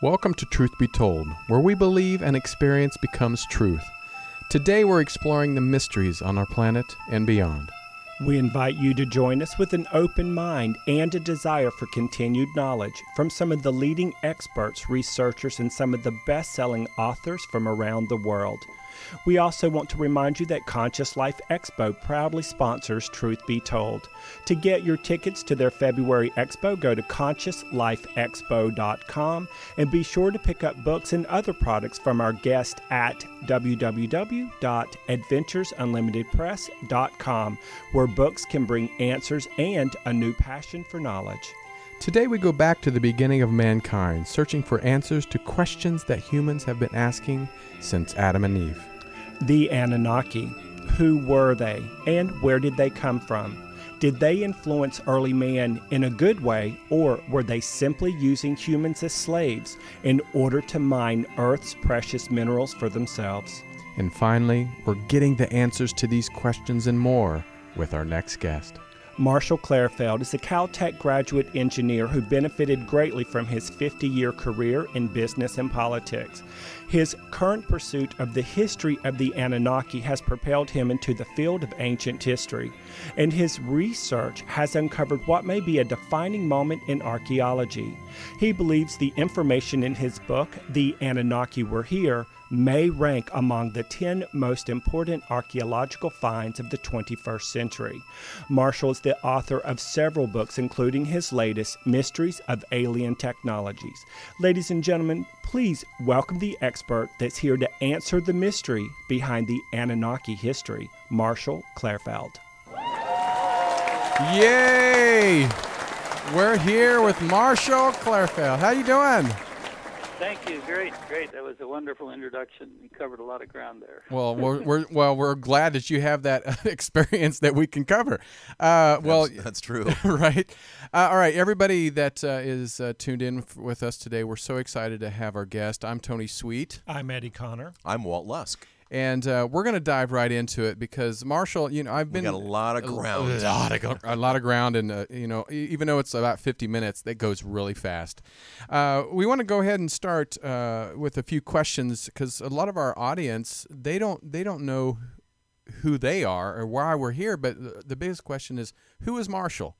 Welcome to Truth Be Told, where we believe and experience becomes truth. Today we're exploring the mysteries on our planet and beyond. We invite you to join us with an open mind and a desire for continued knowledge from some of the leading experts, researchers, and some of the best selling authors from around the world. We also want to remind you that Conscious Life Expo proudly sponsors Truth Be Told. To get your tickets to their February expo, go to consciouslifeexpo.com and be sure to pick up books and other products from our guest at www.adventuresunlimitedpress.com, where books can bring answers and a new passion for knowledge. Today we go back to the beginning of mankind, searching for answers to questions that humans have been asking since Adam and Eve. The Anunnaki. Who were they, and where did they come from? Did they influence early man in a good way, or were they simply using humans as slaves in order to mine Earth's precious minerals for themselves? And finally, we're getting the answers to these questions and more with our next guest. Marshall Klarfeld is a Caltech graduate engineer who benefited greatly from his 50 year career in business and politics. His current pursuit of the history of the Anunnaki has propelled him into the field of ancient history, and his research has uncovered what may be a defining moment in archaeology. He believes the information in his book, The Anunnaki Were Here, may rank among the 10 most important archaeological finds of the 21st century. Marshall is the author of several books, including his latest, Mysteries of Alien Technologies. Ladies and gentlemen, please welcome the expert that's here to answer the mystery behind the Anunnaki history, Marshall Klarfeld. Yay! We're here with Marshall Klarfeld. How you doing? Thank you. Great, great. That was a wonderful introduction. You covered a lot of ground there. Well, we're, we're well, we're glad that you have that experience that we can cover. Uh, well, that's, that's true, right? Uh, all right, everybody that uh, is uh, tuned in f- with us today, we're so excited to have our guest. I'm Tony Sweet. I'm Eddie Connor. I'm Walt Lusk and uh, we're going to dive right into it because Marshall, you know, I've been we got a lot of ground, a, lot of, a lot of ground, and uh, you know, even though it's about 50 minutes, that goes really fast. Uh, we want to go ahead and start uh, with a few questions because a lot of our audience they don't they don't know who they are or why we're here, but the biggest question is who is Marshall?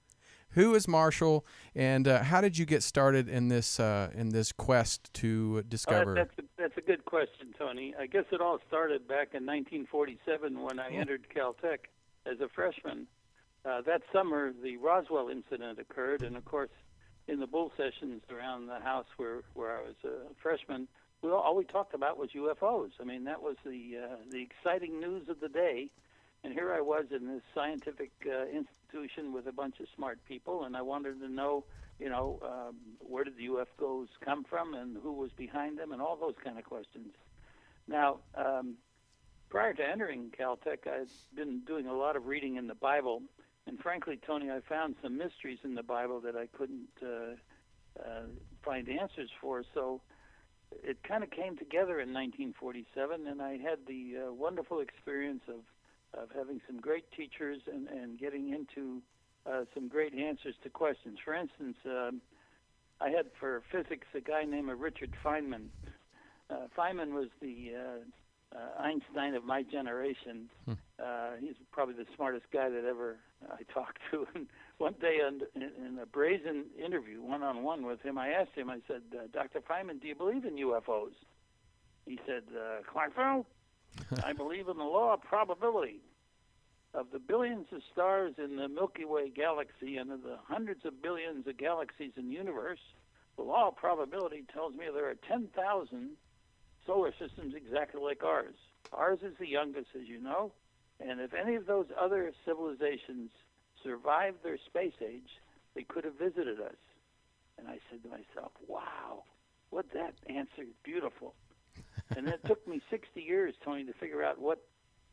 Who is Marshall, and uh, how did you get started in this uh, in this quest to discover? that's, a, that's a good question, Tony. I guess it all started back in 1947 when I entered Caltech as a freshman. Uh, that summer, the Roswell incident occurred, and of course, in the bull sessions around the house where where I was a freshman, we all, all we talked about was UFOs. I mean, that was the uh, the exciting news of the day. And here I was in this scientific uh, institution with a bunch of smart people, and I wanted to know, you know, um, where did the UFOs come from and who was behind them and all those kind of questions. Now, um, prior to entering Caltech, I'd been doing a lot of reading in the Bible, and frankly, Tony, I found some mysteries in the Bible that I couldn't uh, uh, find answers for. So it kind of came together in 1947, and I had the uh, wonderful experience of of having some great teachers and, and getting into uh, some great answers to questions. For instance, um, I had for physics a guy named Richard Feynman. Uh, Feynman was the uh, uh, Einstein of my generation. Hmm. Uh, he's probably the smartest guy that ever I talked to. And one day, in, in a brazen interview, one-on-one with him, I asked him. I said, uh, "Dr. Feynman, do you believe in UFOs?" He said, uh, "Clarkville, I believe in the law of probability." Of the billions of stars in the Milky Way galaxy and of the hundreds of billions of galaxies in the universe, the law of probability tells me there are 10,000 solar systems exactly like ours. Ours is the youngest, as you know, and if any of those other civilizations survived their space age, they could have visited us. And I said to myself, wow, what that answer is beautiful. And it took me 60 years, Tony, to figure out what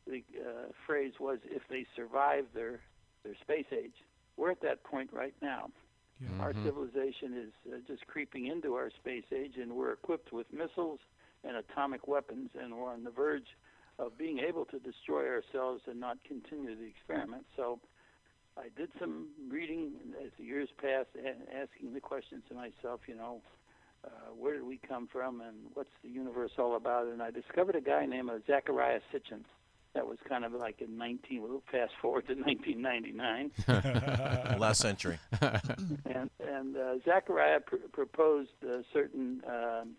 the uh, phrase was if they survived their, their space age. We're at that point right now. Our civilization is uh, just creeping into our space age, and we're equipped with missiles and atomic weapons, and we're on the verge of being able to destroy ourselves and not continue the experiment. So I did some reading as the years passed, a- asking the questions to myself, you know, uh, where did we come from and what's the universe all about? And I discovered a guy named uh, Zecharia Sitchin. That was kind of like in 19, we'll fast forward to 1999 Last century. and and uh, Zecharia pr- proposed uh, certain um,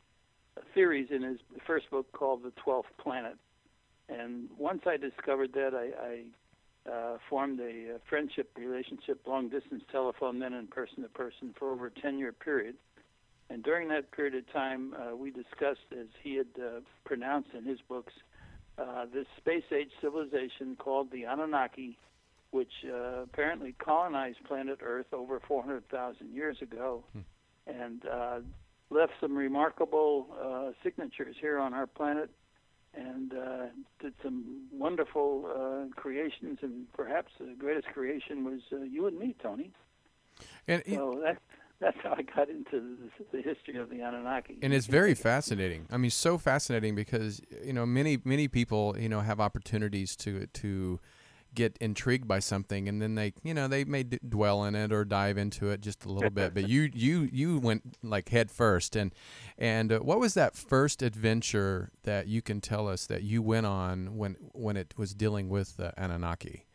theories in his first book called The Twelfth Planet. And once I discovered that, I, I uh, formed a, uh friendship relationship, long distance telephone, then in person to person, for over a 10 year period. And during that period of time, uh, we discussed, as he had uh, pronounced in his books, uh, this space age civilization called the Anunnaki, which uh, apparently colonized planet Earth over 400,000 years ago and uh, left some remarkable uh, signatures here on our planet and uh, did some wonderful uh, creations. And perhaps the greatest creation was uh, you and me, Tony. And it- So that, that's how I got into the, the history of the Anunnaki. and it's very fascinating. I mean, so fascinating because you know many many people you know have opportunities to to get intrigued by something, and then they you know they may d- dwell in it or dive into it just a little bit. But you you you went like head first, and and uh, what was that first adventure that you can tell us that you went on when when it was dealing with the Anunnaki?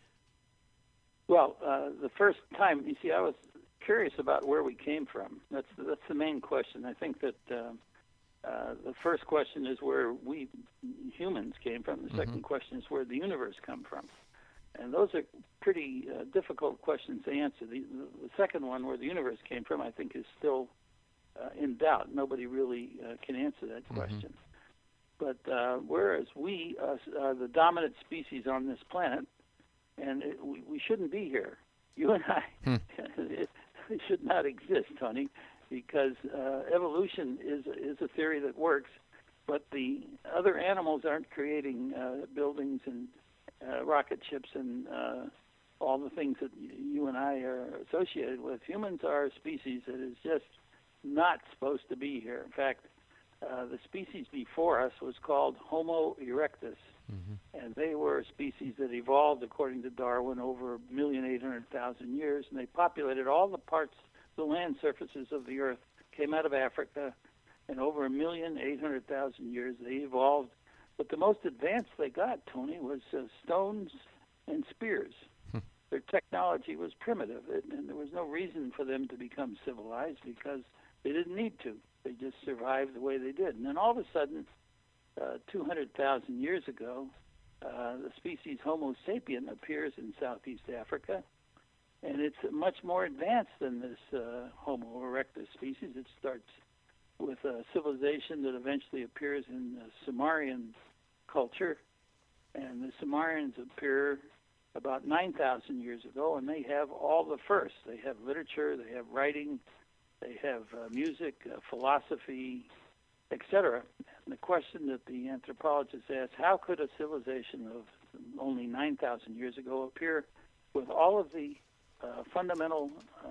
Well, uh, the first time, you see, I was curious about where we came from. That's that's the main question. I think that uh, uh, the first question is where we humans came from. The 2nd question is where the universe come from, and those are pretty uh, difficult questions to answer. The, the, the second one, where the universe came from, I think is still uh, in doubt. Nobody really uh, can answer that question. But uh, whereas we are the dominant species on this planet, and it, we, we shouldn't be here. You and I it should not exist, Tony, because uh, evolution is is a theory that works, but the other animals aren't creating uh, buildings and uh, rocket ships and uh, all the things that you and I are associated with. Humans are a species that is just not supposed to be here. In fact, uh, the species before us was called Homo erectus, and they were a species that evolved according to Darwin over a million eight hundred thousand years, and they populated all the parts, the land surfaces of the earth, came out of Africa, and over a million eight hundred thousand years they evolved. But the most advanced they got, Tony, was uh, stones and spears. Their technology was primitive, and and there was no reason for them to become civilized because they didn't need to. They just survived the way they did. And then all of a sudden, uh, 200,000 years ago, uh, the species Homo sapien appears in Southeast Africa, and it's much more advanced than this uh, Homo erectus species. It starts with a civilization that eventually appears in the Sumerian culture, and the Sumerians appear about 9,000 years ago, and they have all the first. They have literature, they have writing, they have uh, music, uh, philosophy, etc. The question that the anthropologist asks, how could a civilization of only 9,000 years ago appear with all of the uh, fundamental uh,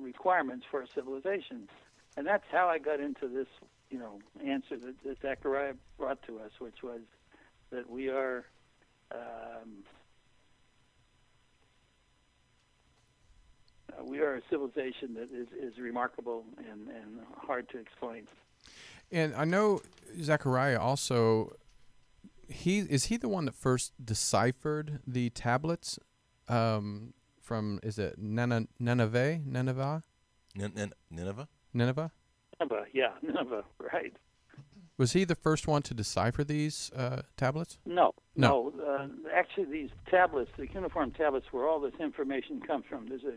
requirements for a civilization? And that's how I got into this, you know, answer that, that Zecharia brought to us, which was that we are um, we are a civilization that is, is remarkable and, and hard to explain. And I know Zecharia also he is he the one that first deciphered the tablets um, from is it Nana, Nineveh Nineveh Nin- Nin- Nineveh? Nineveh? Nineveh, yeah, Nineveh, right. Was he the first one to decipher these uh, tablets? No, No. no. Uh, actually, these tablets, the cuneiform tablets, where all this information comes from. There's a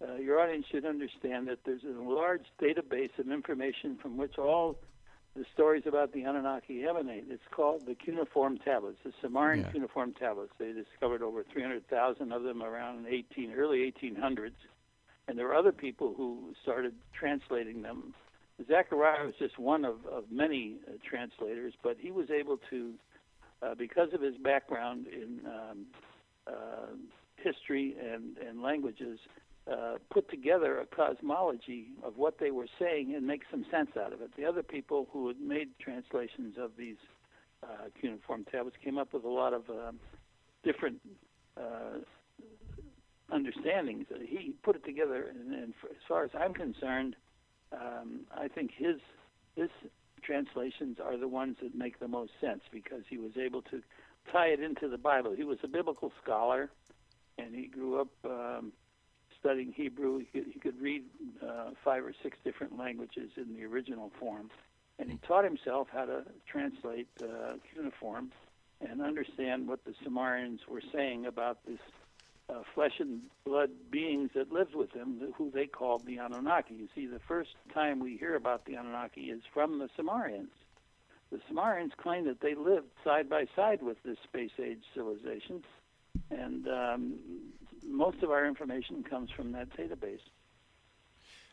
uh, your audience should understand that there's a large database of information from which all the stories about the Anunnaki emanate. It's called the cuneiform tablets, the Sumerian Yeah. cuneiform tablets. They discovered over 300,000 of them around 18 early 1800s, and there were other people who started translating them. Zecharia was just one of, of many uh, translators, but he was able to, uh, because of his background in um, uh, history and, and languages, uh, put together a cosmology of what they were saying and make some sense out of it. The other people who had made translations of these uh, cuneiform tablets came up with a lot of um, different uh, understandings. Uh, He put it together, and, and for, as far as I'm concerned, um, I think his his translations are the ones that make the most sense because he was able to tie it into the Bible. He was a biblical scholar, and he grew up um, studying Hebrew. He could, he could read uh, five or six different languages in the original form, and he taught himself how to translate uh, cuneiform and understand what the Sumerians were saying about this uh, flesh and blood beings that lived with them, who they called the Anunnaki. You see, the first time we hear about the Anunnaki is from the Sumerians. The Sumerians claim that they lived side by side with this space age civilization, and um, most of our information comes from that database.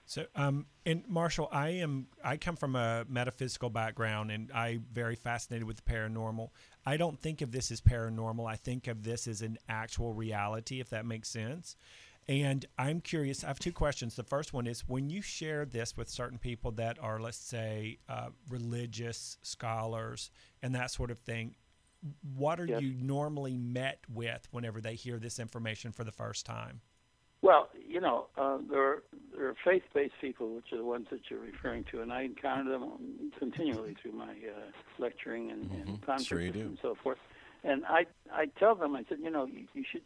So, um, and Marshall, I am I come from a metaphysical background, and I'm very fascinated with the paranormal. I don't think of this as paranormal. I think of this as an actual reality, if that makes sense. And I'm curious. I have two questions. The first one is when you share this with certain people that are, let's say, uh, religious scholars and that sort of thing, what are Yes. you normally met with whenever they hear this information for the first time? Well, you know, uh, there are there are faith-based people, which are the ones that you're referring to, and I encounter them continually through my uh, lecturing and, and Mhm. conferences Sure you do. and so forth. And I I tell them, I said, you know, you, you should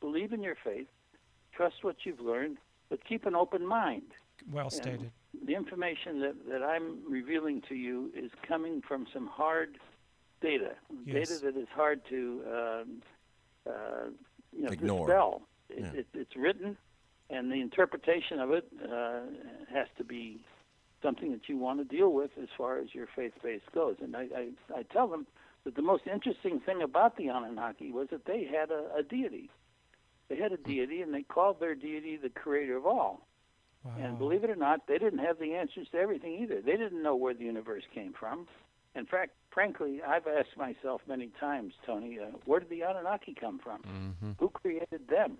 believe in your faith, trust what you've learned, but keep an open mind. Well And stated. The information that, that I'm revealing to you is coming from some hard data, Yes. data that is hard to um, uh, you know, Ignore. dispel. It, Yeah. it, it's written, and the interpretation of it uh, has to be something that you want to deal with as far as your faith base goes. And I, I, I tell them that the most interesting thing about the Anunnaki was that they had a, a deity. They had a deity, and they called their deity the creator of all. Wow. And believe it or not, they didn't have the answers to everything either. They didn't know where the universe came from. In fact, frankly, I've asked myself many times, Tony, uh, where did the Anunnaki come from? Mm-hmm. Who created them?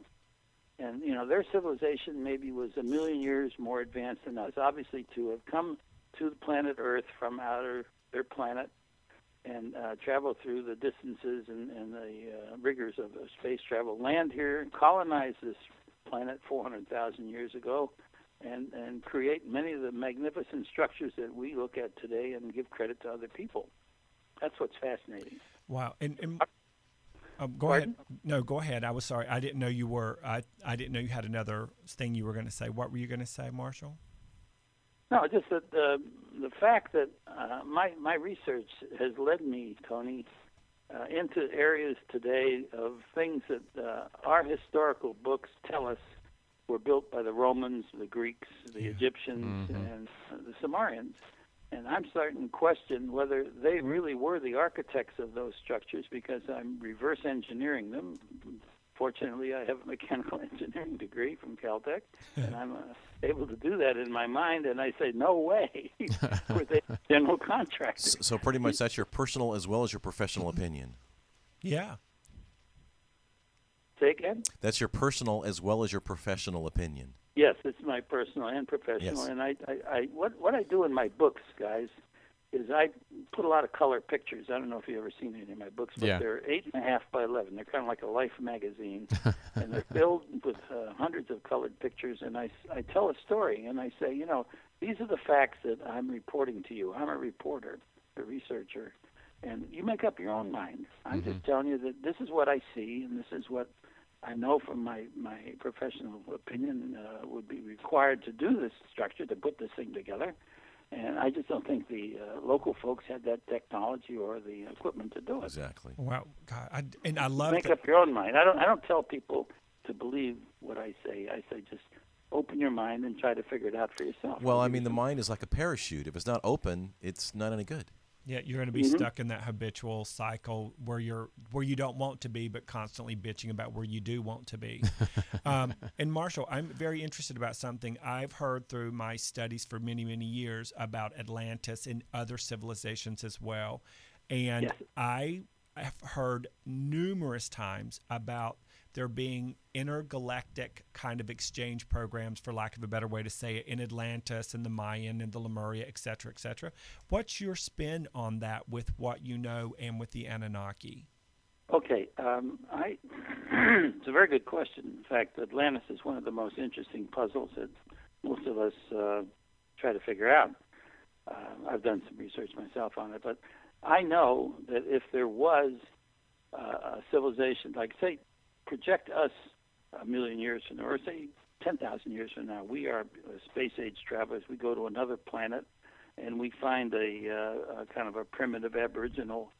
And you know, their civilization maybe was a million years more advanced than us. Obviously, to have come to the planet Earth from outer their planet and uh, travel through the distances and, and the uh, rigors of space travel, land here, and colonize this planet 400,000 years ago, and and create many of the magnificent structures that we look at today and give credit to other people. That's what's fascinating. Wow. And, and um, go Pardon? ahead. No, go ahead. I was sorry. I didn't know you were. I I didn't know you had another thing you were going to say. What were you going to say, Marshall? No, just that the the fact that uh, my my research has led me, Tony, uh, into areas today of things that uh, our historical books tell us were built by the Romans, the Greeks, the Yeah. Egyptians, Mhm. and the Sumerians. And I'm starting to question whether they really were the architects of those structures because I'm reverse engineering them. Fortunately, I have a mechanical engineering degree from Caltech, and I'm uh, able to do that in my mind. And I say, no way, were they general contractors? So, so pretty much that's your personal as well as your professional opinion. Yeah. Say again? That's your personal as well as your professional opinion. Yes, it's my personal and professional. Yes. And I, I, I, what what I do in my books, guys, is I put a lot of color pictures. I don't know if you've ever seen any of my books, but Yeah. they're eight and a half by eleven. They're kind of like a Life magazine, and they're filled with uh, hundreds of colored pictures. And I, I tell a story, and I say, you know, these are the facts that I'm reporting to you. I'm a reporter, a researcher, and you make up your own mind. I'm just telling you that this is what I see, and this is what I know from my my professional opinion uh, would be required to do this structure to put this thing together. And I just don't think the uh, local folks had that technology or the equipment to do it. Exactly. Wow, God, I, and I love Make that. up your own mind. I don't. I don't tell people to believe what I say. I say just open your mind and try to figure it out for yourself. Well, I mean, the mind is like a parachute. If it's not open, it's not any good. Yeah, you're going to be Mm-hmm. stuck in that habitual cycle where you're where you don't want to be, but constantly bitching about where you do want to be. um, and Marshall, I'm very interested about something I've heard through my studies for many many years about Atlantis and other civilizations as well, and Yes. I have heard numerous times about there being intergalactic kind of exchange programs, for lack of a better way to say it, in Atlantis and the Mayan and the Lemuria, et cetera, et cetera. What's your spin on that with what you know and with the Anunnaki? Okay, um, I. it's a very good question. In fact, Atlantis is one of the most interesting puzzles that most of us uh, try to figure out. Uh, I've done some research myself on it, but I know that if there was uh, a civilization, like say, project us a million years from now, or say 10,000 years from now, we are space age travelers. We go to another planet, and we find a, uh, a kind of a primitive Aboriginal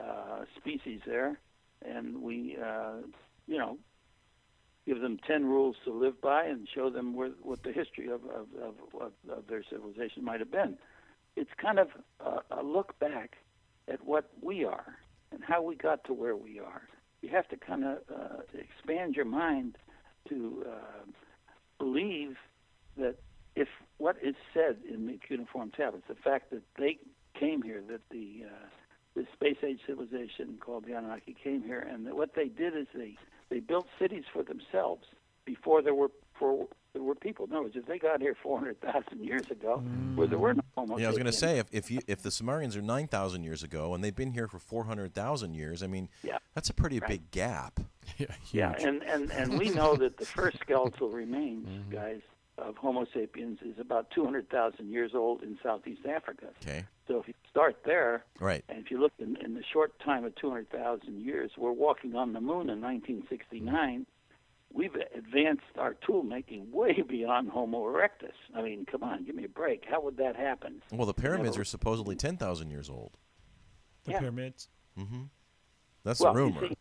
uh, species there, and we, uh, you know, give them ten rules to live by and show them where, what the history of, of, of, of, of their civilization might have been. It's kind of a, a look back at what we are and how we got to where we are. You have to kind of uh, expand your mind to uh, believe that if what is said in the cuneiform tablets, the fact that they came here, that the uh, the space age civilization called the Anunnaki came here, and that what they did is they they built cities for themselves before there were for there were people. No, if they got here four hundred thousand years ago, where there were no Homo Yeah, I was going to say if if, you, if the Sumerians are nine thousand years ago and they've been here for four hundred thousand years, I mean, Yeah. that's a pretty big gap. Yeah, Yeah, and, and, and we know that the first skeletal remains, Mm-hmm. guys, of Homo sapiens is about 200,000 years old in Southeast Africa. Okay. So if you start there, Right. and if you look in, in the short time of 200,000 years, we're walking on the moon in 1969. We've advanced our tool making way beyond Homo erectus. I mean, come on, give me a break. How would that happen? Well, the pyramids Never- are supposedly ten thousand years old. The Yeah. pyramids. Mm-hmm. That's well, the you rumor. see,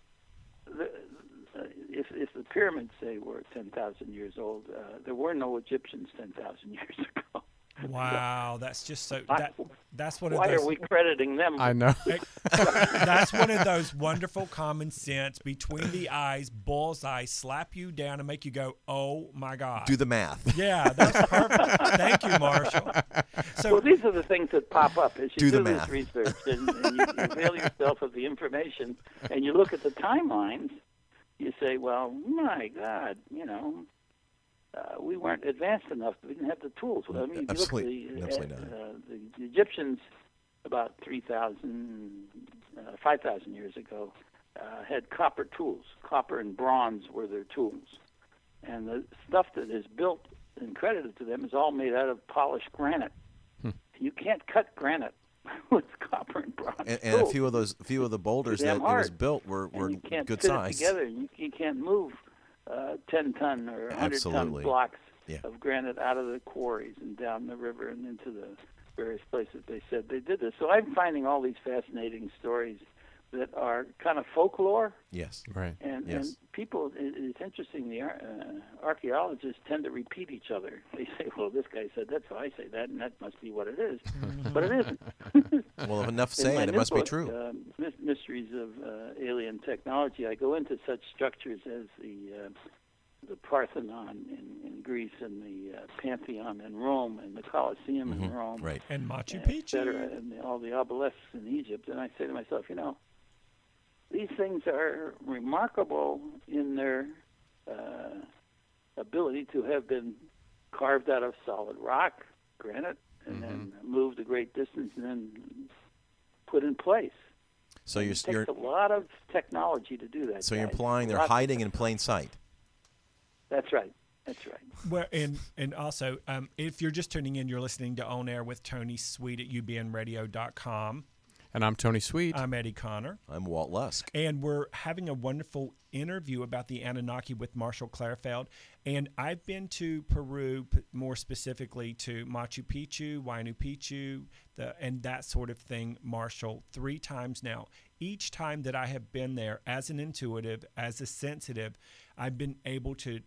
the, uh, if if the pyramids say were 10,000 years old, uh, there were no Egyptians 10,000 years ago. Wow, that's just so that that's one of Why those are we crediting them? I know. that's one of those wonderful common sense between the eyes bullseye slap you down and make you go, "Oh my god." Do the math. yeah, that's perfect. Thank you, Marshall. So well, these are the things that pop up as Do you do, the this math. research and, and you, you avail yourself of the information and you look at the timelines. You say, "Well, my God, you know, uh, we weren't advanced enough. We didn't have the tools." I mean, Absolutely- you look at the, absolutely uh, not. uh, the, Egyptians about 3,000, uh, 5,000 years ago uh, had copper tools. Copper and bronze were their tools. And the stuff that is built and credited to them is all made out of polished granite. You can't cut granite with copper and bronze. And, and a few of those, a few of the boulders that damn it was built were, were and you can't good fit size. it together. and You, you can't move uh, 10 ton or 100 ton blocks Yeah. of granite out of the quarries and down the river and into the various places they said they did this. So I'm finding all these fascinating stories that are kind of folklore. Yes. Right. And, Yes. and people, it, it's interesting, the ar- uh, archaeologists tend to repeat each other. They say, well, this guy said that, so I say that, and that must be what it is. but it isn't. Well, if enough In say it, it new must be true. Uh, Mysteries of uh, Alien Technology. I go into such structures as the uh, the Parthenon in, in Greece and the uh, Pantheon in Rome and the Colosseum in Rome, Mm-hmm. Right. and Machu et Picchu. cetera, and the, all the obelisks in Egypt. And I say to myself, you know, these things are remarkable in their uh, ability to have been carved out of solid rock, granite, and then moved a great distance and then put in place. So you're, it takes you're a lot of technology to do that. so you're implying they're hiding in plain sight. That's right. That's right. Well, and and also, um, if you're just tuning in, you're listening to On Air with Tony Sweet at ubnradio.com. And I'm Tony Sweet. I'm Eddie Connor. I'm Walt Lusk. And we're having a wonderful interview about the Anunnaki with Marshall Klarfeld. And I've been to Peru, more specifically to Machu Picchu, Huayna Picchu, the, and that sort of thing, Marshall, three times now. Each time that I have been there as an intuitive, as a sensitive, I've been able to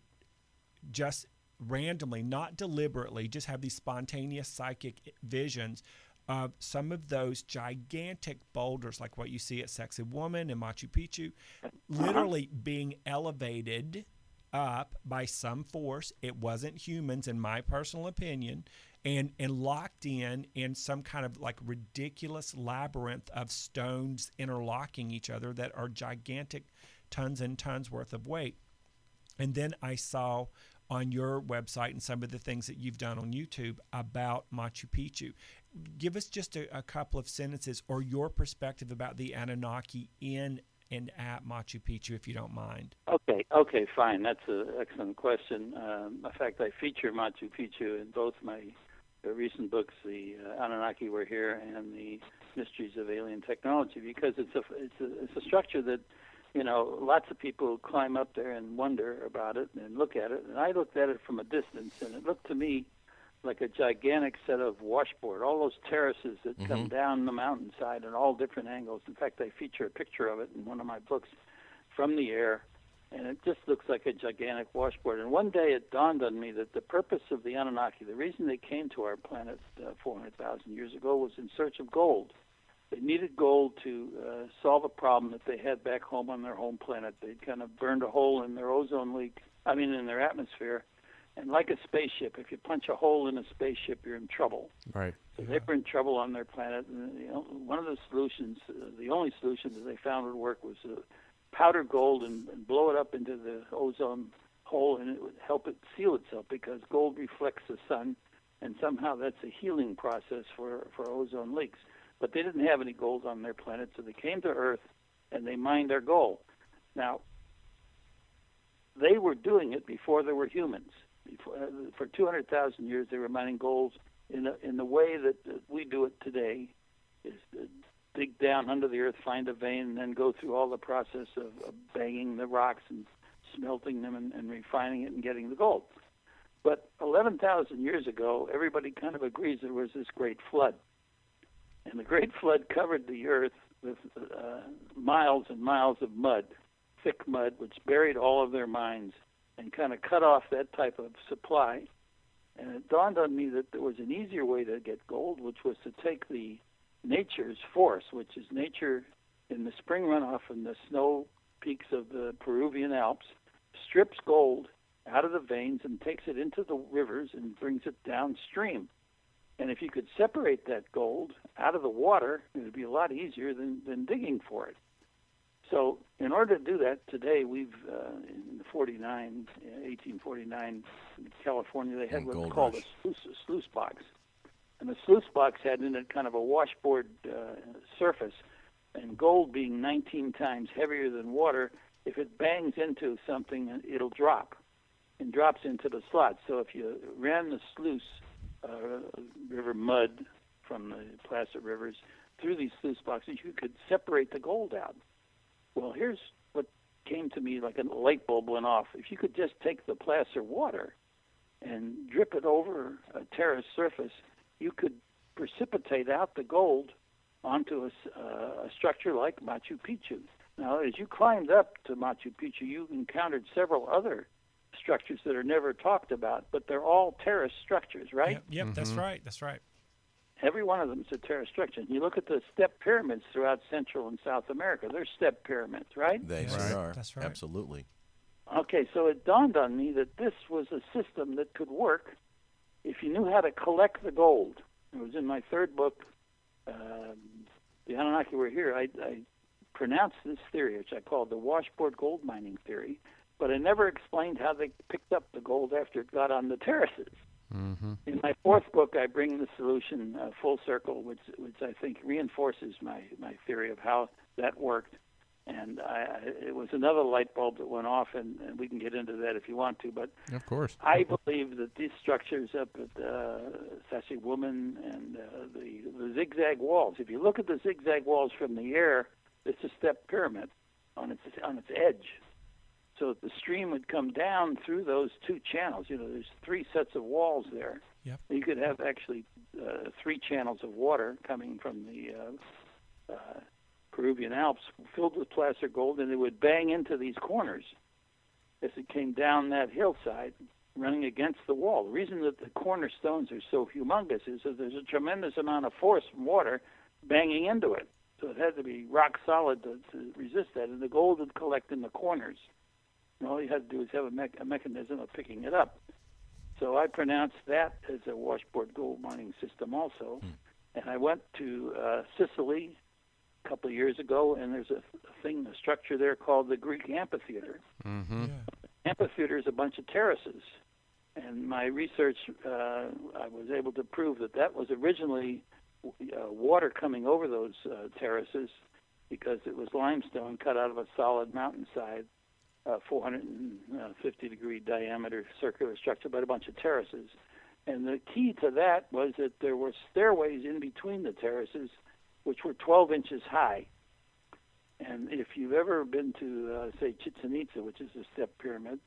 just randomly, not deliberately, just have these spontaneous psychic visions of some of those gigantic boulders, like what you see at Sacsayhuamán and Machu Picchu, uh-huh. literally being elevated up by some force. It wasn't humans, in my personal opinion, and and locked in in some kind of like ridiculous labyrinth of stones interlocking each other that are gigantic, tons and tons worth of weight. And then I saw on your website and some of the things that you've done on YouTube about Machu Picchu. Give us just a, a couple of sentences or your perspective about the Anunnaki in and at Machu Picchu, if you don't mind. Okay, okay, fine. That's an excellent question. Um, in fact, I feature Machu Picchu in both my uh, recent books, The uh, Anunnaki Were Here and The Mysteries of Alien Technology, because it's a it's a, it's a structure that you know, lots of people climb up there and wonder about it and look at it. And I looked at it from a distance, and it looked to me like a gigantic set of washboard, all those terraces that mm-hmm. come down the mountainside in all different angles. In fact, I feature a picture of it in one of my books from the air, and it just looks like a gigantic washboard. And one day it dawned on me that the purpose of the Anunnaki, the reason they came to our planet uh, 400,000 years ago, was in search of gold. They needed gold to uh, solve a problem that they had back home on their home planet. They'd kind of burned a hole in their ozone leak, I mean, in their atmosphere. And like a spaceship, if you punch a hole in a spaceship, you're in trouble. Right. So yeah. they were in trouble on their planet. And you know, one of the solutions, uh, the only solution that they found would work was uh, powder gold and, and blow it up into the ozone hole, and it would help it seal itself because gold reflects the sun, and somehow that's a healing process for for ozone leaks. But they didn't have any gold on their planet, so they came to Earth and they mined their gold. Now, they were doing it before there were humans. Before, uh, for 200,000 years, they were mining gold in the, in the way that uh, we do it today, is to dig down under the earth, find a vein, and then go through all the process of, of banging the rocks and smelting them and, and refining it and getting the gold. But 11,000 years ago, everybody kind of agrees there was this great flood. And the Great Flood covered the earth with uh, miles and miles of mud, thick mud, which buried all of their mines and kind of cut off that type of supply. And it dawned on me that there was an easier way to get gold, which was to take the nature's force, which is nature in the spring runoff and the snow peaks of the Peruvian Alps, strips gold out of the veins and takes it into the rivers and brings it downstream. And if you could separate that gold out of the water, it would be a lot easier than, than digging for it. So, in order to do that, today we've uh, in 49, 1849, in California, they had what's called rush. a sluice, a sluice box, and the sluice box had in it kind of a washboard uh, surface, and gold being 19 times heavier than water, if it bangs into something, it'll drop, and drops into the slot. So if you ran the sluice uh, river mud from the placer rivers through these sluice boxes, you could separate the gold out. Well, here's what came to me like a light bulb went off. If you could just take the placer water and drip it over a terrace surface, you could precipitate out the gold onto a, uh, a structure like Machu Picchu. Now, as you climbed up to Machu Picchu, you encountered several other structures that are never talked about, but they're all terrace structures, right? Yep, yep mm-hmm. that's right. That's right. Every one of them is a terrace structure. And you look at the step pyramids throughout Central and South America; they're step pyramids, right? They right. are. That's right. Absolutely. Okay, so it dawned on me that this was a system that could work if you knew how to collect the gold. It was in my third book, um, The Anunnaki Were Here. I, I pronounced this theory, which I called the washboard gold mining theory, but I never explained how they picked up the gold after it got on the terraces. Mm-hmm. In my fourth book, I bring the solution uh, full circle, which which I think reinforces my my theory of how that worked. And I, it was another light bulb that went off, and, and we can get into that if you want to. But of course, I believe that these structures up at uh, Sacsayhuamán and uh, the the zigzag walls. If you look at the zigzag walls from the air, it's a step pyramid on its on its edge. So the stream would come down through those two channels. You know, there's three sets of walls there. Yep. You could have actually uh, three channels of water coming from the uh, uh, Peruvian Alps filled with placer gold, and it would bang into these corners as it came down that hillside, running against the wall. The reason that the cornerstones are so humongous is that there's a tremendous amount of force from water banging into it. So it had to be rock solid to, to resist that, and the gold would collect in the corners. And all you had to do was have a, me- a mechanism of picking it up. So I pronounced that as a washboard gold mining system also. And I went to uh, Sicily a couple of years ago, and there's a, a thing, a structure there called the Greek amphitheater. Mm-hmm. Amphitheater is a bunch of terraces, and my research, uh, I was able to prove that that was originally uh, water coming over those uh, terraces because it was limestone cut out of a solid mountainside, uh, 450 degree diameter circular structure, but a bunch of terraces. And the key to that was that there were stairways in between the terraces, which were 12 inches high. And if you've ever been to, uh, say, Chichen Itza, which is a step pyramid,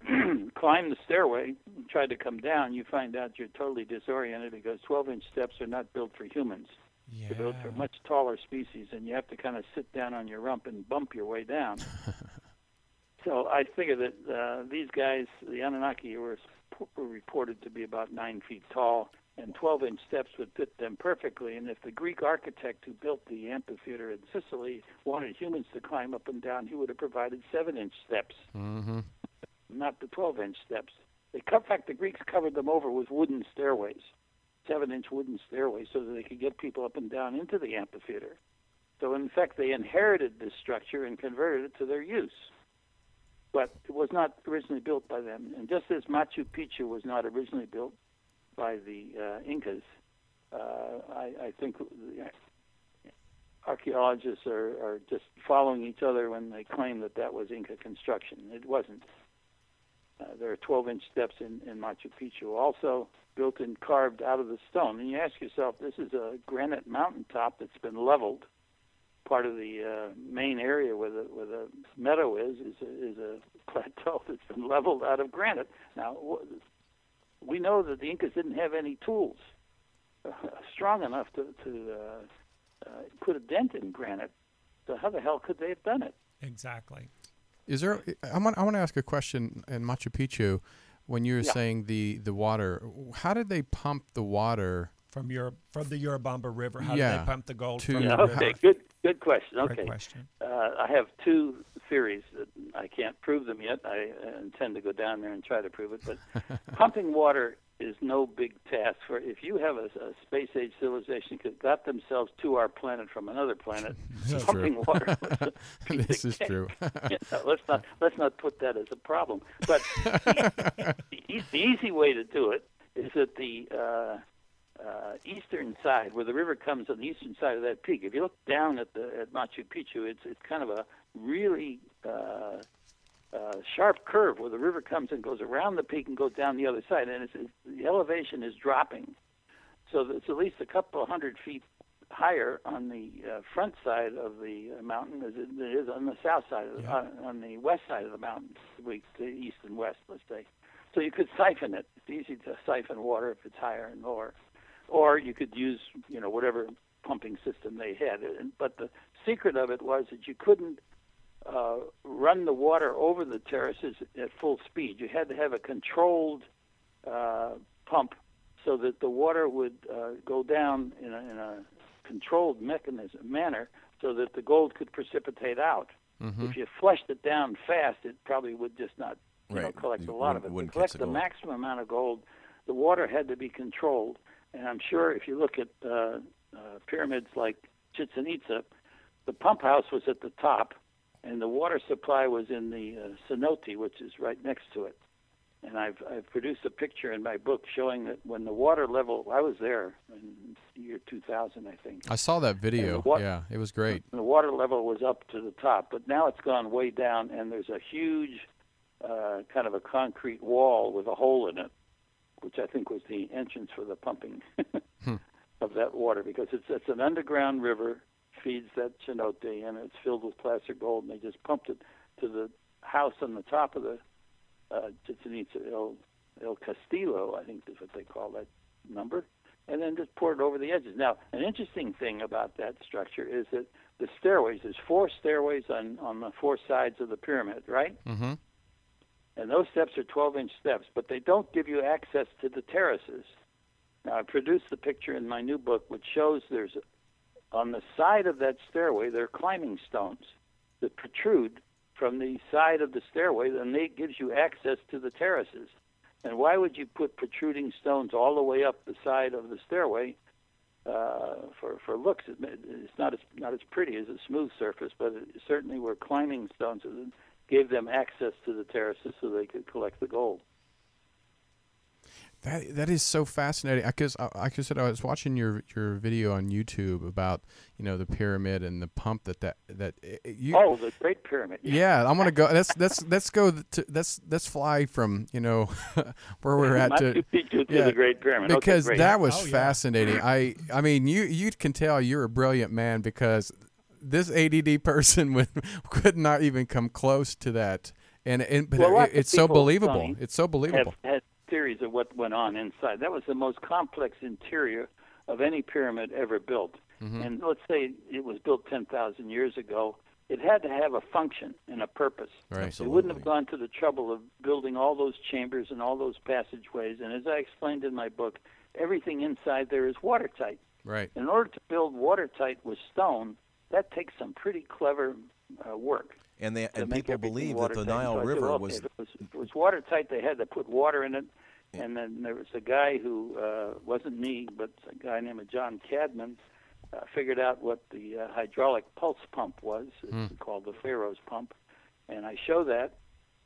climb the stairway, and try to come down, you find out you're totally disoriented because 12 inch steps are not built for humans. They're built for much taller species, and you have to kind of sit down on your rump and bump your way down. so I figure that uh, these guys, the Anunnaki, were, were reported to be about nine feet tall, and 12 inch steps would fit them perfectly. And if the Greek architect who built the amphitheater in Sicily wanted humans to climb up and down, he would have provided seven inch steps, Mm-hmm. not the 12 inch steps. They, in fact, the Greeks covered them over with wooden stairways, seven inch wooden stairways, so that they could get people up and down into the amphitheater. So, in fact, they inherited this structure and converted it to their use. But it was not originally built by them. And just as Machu Picchu was not originally built by the uh, Incas, uh, I, I think archaeologists are, are just following each other when they claim that that was Inca construction. It wasn't. Uh, there are 12 inch steps in, in Machu Picchu, also built and carved out of the stone. And you ask yourself, this is a granite mountaintop that's been leveled. Part of the uh, main area where the where the meadow is is a, is a plateau that's been leveled out of granite. Now, we know that the Incas didn't have any tools uh, strong enough to to uh, uh, put a dent in granite. So how the hell could they have done it? Exactly. Is there? I want. I want to ask a question in Machu Picchu. When you were Yeah. saying the the water, how did they pump the water? From your from the Urubamba River, how do Yeah, they pump the gold to- from Yeah, the okay, river? good good question. Great Okay, question. uh, I have two theories that I can't prove them yet. I uh, intend to go down there and try to prove it. But pumping water is no big task. For if you have a, a space age civilization that got themselves to our planet from another planet, pumping true. water. was a piece this is true. Let's not let's not put that as a problem. But the, e- the easy way to do it is that the uh, uh, eastern side, where the river comes on the eastern side of that peak. If you look down at the at Machu Picchu, it's it's kind of a really uh, uh, sharp curve where the river comes and goes around the peak and goes down the other side, and it's, it's, the elevation is dropping, so it's at least a couple of hundred feet higher on the uh, front side of the uh, mountain as it is on the south side of the, Yeah. on, on the west side of the mountain, the east and west, let's say. So you could siphon it. It's easy to siphon water if it's higher and lower, or you could use you know whatever pumping system they had. But the secret of it was that you couldn't uh, run the water over the terraces at full speed. You had to have a controlled uh, pump so that the water would uh, go down in a, in a controlled mechanism manner so that the gold could precipitate out. Mm-hmm. If you flushed it down fast, it probably would just not you know, collect You a lot of it. To collect the the gold. maximum amount of gold, the water had to be controlled. And I'm sure if you look at uh, uh, pyramids like Chichen Itza, the pump house was at the top, and the water supply was in the uh, cenote, which is right next to it. And I've I've produced a picture in my book showing that when the water level, I was there in the year 2000, I think. I saw that video. what- yeah, it was great. The water level was up to the top, but now it's gone way down, and there's a huge uh, kind of a concrete wall with a hole in it, which I think was the entrance for the pumping. of that water because it's it's an underground river feeds that cenote and it's filled with placer gold and they just pumped it to the house on the top of the uh, Chichen El, El Castillo, I think is what they call that number, and then just poured it over the edges. Now, an interesting thing about that structure is that the stairways, there's four stairways on, on the four sides of the pyramid, right? Mm-hmm. And those steps are 12 inch steps, but they don't give you access to the terraces. Now, I produced the picture in my new book, which shows there's on the side of that stairway, there are climbing stones that protrude from the side of the stairway, and it gives you access to the terraces. And why would you put protruding stones all the way up the side of the stairway uh, for for looks? It's not as not as pretty as a smooth surface, but it certainly were climbing stones that gave them access to the terraces so they could collect the gold. That that is so fascinating. Because like I said, I was watching your your video on YouTube about you know the pyramid and the pump that that that eh, eh, you. Oh, the Great Pyramid. Yeah, I'm gonna go. Let's let's let's go to let's let's fly from you know where we're at to, to, yeah, the Great Pyramid because okay, that was oh, yeah. fascinating. I I mean you you can tell you're a brilliant man because this ADD person would could not even come close to that. And, and but well, it, it's so believable. It's so believable. Have, have theories of what went on inside. That was the most complex interior of any pyramid ever built. Mm-hmm. And let's say it was built 10,000 years ago. It had to have a function and a purpose. Right. It wouldn't have gone to the trouble of building all those chambers and all those passageways. And as I explained in my book, everything inside there is watertight. Right. In order to build watertight with stone, that takes some pretty clever uh, work. And they and people believe that the. Nile So I said, River well, was If it was, if it was watertight, they had to put water in it. And then there was a guy who uh, wasn't me, but a guy named John Cadman uh, figured out what the uh, hydraulic pulse pump was. It's Hmm. called the Pharaoh's pump, and I show that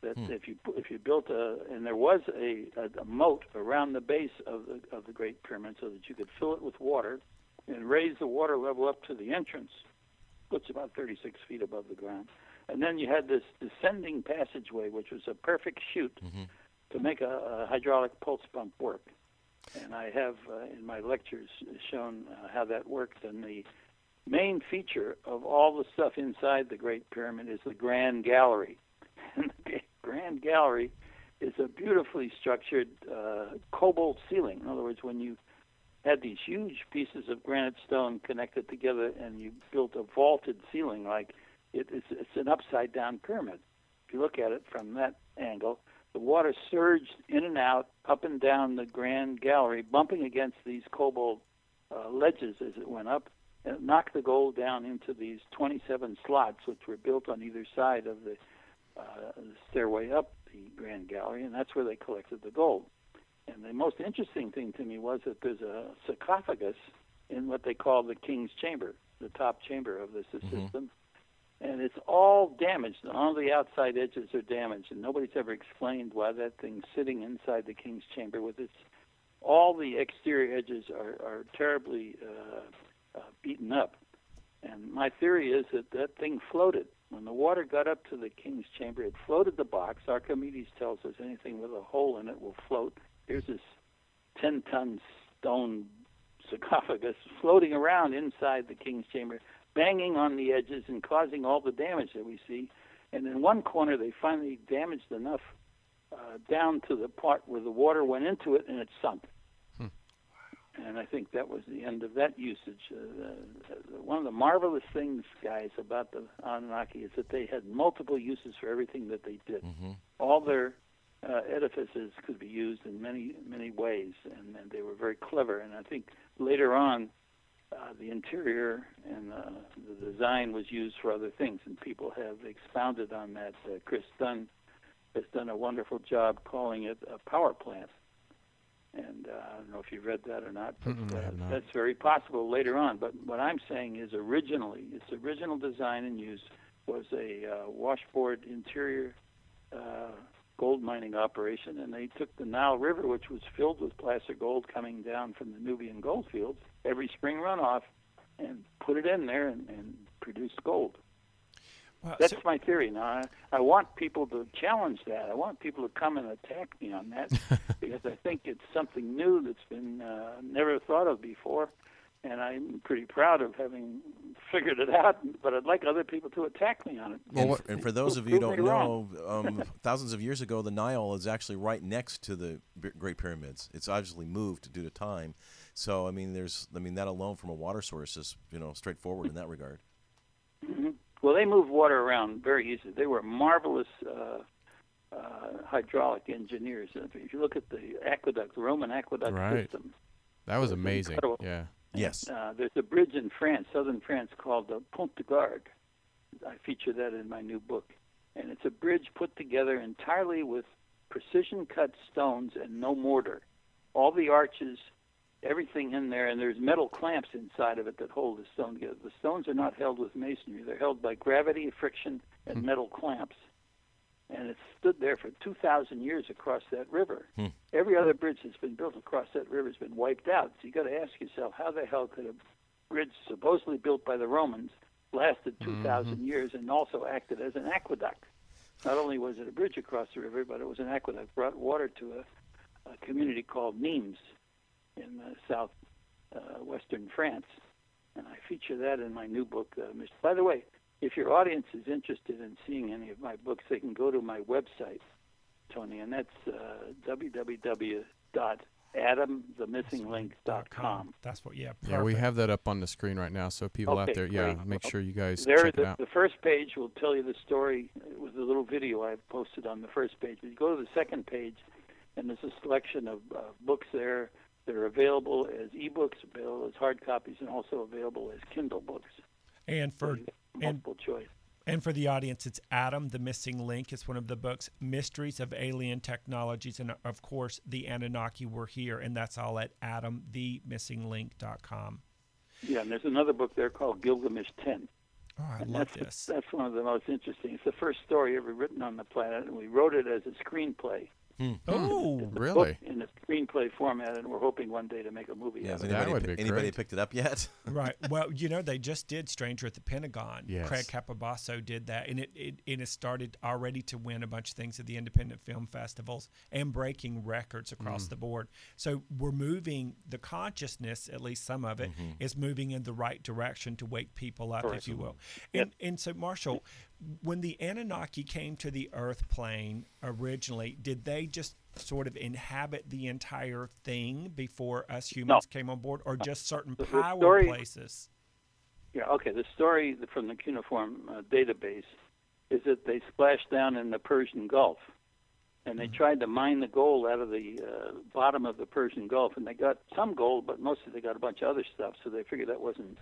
that Hmm. if you if you built a and there was a, a, a moat around the base of the of the Great Pyramid so that you could fill it with water and raise the water level up to the entrance, is about 36 feet above the ground. And then you had this descending passageway, which was a perfect chute Mhm. to make a, a hydraulic pulse pump work. And I have uh, in my lectures shown uh, how that worked. And the main feature of all the stuff inside the Great Pyramid is the Grand Gallery. And the Grand Gallery is a beautifully structured uh, corbelled ceiling. In other words, when you had these huge pieces of granite stone connected together and you built a vaulted ceiling like it, it's, it's an upside down pyramid. If you look at it from that angle, the water surged in and out, up and down the grand gallery, bumping against these corbelled uh, ledges as it went up, and it knocked the gold down into these 27 slots, which were built on either side of the, uh, the stairway up the grand gallery, and that's where they collected the gold. And the most interesting thing to me was that there's a sarcophagus in what they call the king's chamber, the top chamber of this system. And it's all damaged. All the outside edges are damaged, and nobody's ever explained why that thing's sitting inside the king's chamber with its. All the exterior edges are, are terribly uh, uh, beaten up. And my theory is that that thing floated. When the water got up to the king's chamber, it floated the box. Archimedes tells us anything with a hole in it will float. Here's this 10 ton stone sarcophagus floating around inside the king's chamber, banging on the edges and causing all the damage that we see. And in one corner, they finally damaged enough uh, down to the part where the water went into it and it sunk. And I think that was the end of that usage. Uh, uh, one of the marvelous things, guys, about the Anunnaki is that they had multiple uses for everything that they did. hmm All their uh, edifices could be used in many, many ways, and, and they were very clever. And I think later on, uh, the interior and uh, the design was used for other things, and people have expounded on that. Uh, Chris Dunn has done a wonderful job calling it a power plant. And uh, I don't know if you've read that or not, but uh, not. that's very possible later on. But what I'm saying is originally, its original design and use was a uh, washboard interior uh, gold mining operation, and they took the Nile River, which was filled with placer gold coming down from the Nubian gold fields every spring runoff, and put it in there and, and produced gold. Well, That's so- my theory. Now, I, I want people to challenge that. I want people to come and attack me on that because I think it's something new that's been uh, never thought of before. And I'm pretty proud of having figured it out. But I'd like other people to attack me on it. And, and for those of you who don't know, um, thousands of years ago, the Nile is actually right next to the Great Pyramids. It's obviously moved due to time. So I mean, there's I mean that alone from a water source is you know straightforward in that regard. Well, they moved water around very easily. They were marvelous uh, uh, hydraulic engineers. If you look at the aqueduct, the Roman aqueduct Right. system, That was was amazing. incredible. Yeah. Yes. Uh, there's a bridge in France, southern France, called the Pont du Gard. I feature that in my new book. And it's a bridge put together entirely with precision cut stones and no mortar. All the arches, everything in there, and there's metal clamps inside of it that hold the stone together. The stones are not held with masonry, they're held by gravity, friction, and metal clamps. And it's stood there for 2,000 years across that river. Every other bridge that's been built across that river has been wiped out. So you got to ask yourself, how the hell could a bridge supposedly built by the Romans lasted 2,000 years and also acted as an aqueduct? Not only was it a bridge across the river, but it was an aqueduct, that brought water to a, a community called Nimes in uh, south uh, western France. And I feature that in my new book. Uh, Mis- by the way, if your audience is interested in seeing any of my books, they can go to my website, Tony, and that's uh, www.adamthemissinglink.com. That's what. Yeah. Yeah, we have that up on the screen right now, so people out there, yeah, great. make sure you guys There, check it the, out. the first page will tell you the story with a little video I've posted on the first page. But you go to the second page, and there's a selection of uh, books there that are available as ebooks, available as hard copies, and also available as Kindle books. And for you and multiple choice. And for the audience, it's Adam, the Missing Link. It's one of the books, Mysteries of Alien Technologies. And of course, the Anunnaki were here. And that's all at adamthemissinglink.com. Yeah, and there's another book there called Gilgamesh 10. Oh, I And love that's, this. That's one of the most interesting. It's the first story ever written on the planet, and we wrote it as a screenplay. Oh, Really? in a screenplay format, and we're hoping one day to make a movie. Yeah, out of it. That anybody, would pi- be anybody great. picked it up yet? right. Well, you know, they just did Stranger at the Pentagon. Yes. Craig Capobasso did that, and it, it, it has started already to win a bunch of things at the independent film festivals and breaking records across hmm. the board. So we're moving the consciousness, at least some of it, mm-hmm. is moving in the right direction to wake people up, if you will. And and so Marshall, when the Anunnaki came to the Earth plane originally, did they just sort of inhabit the entire thing before us humans came on board, or just certain The- the power story- places? Yeah, okay. The story from the cuneiform uh, database is that they splashed down in the Persian Gulf, and they tried to mine the gold out of the uh, bottom of the Persian Gulf, and they got some gold, but mostly they got a bunch of other stuff. So they figured that wasn't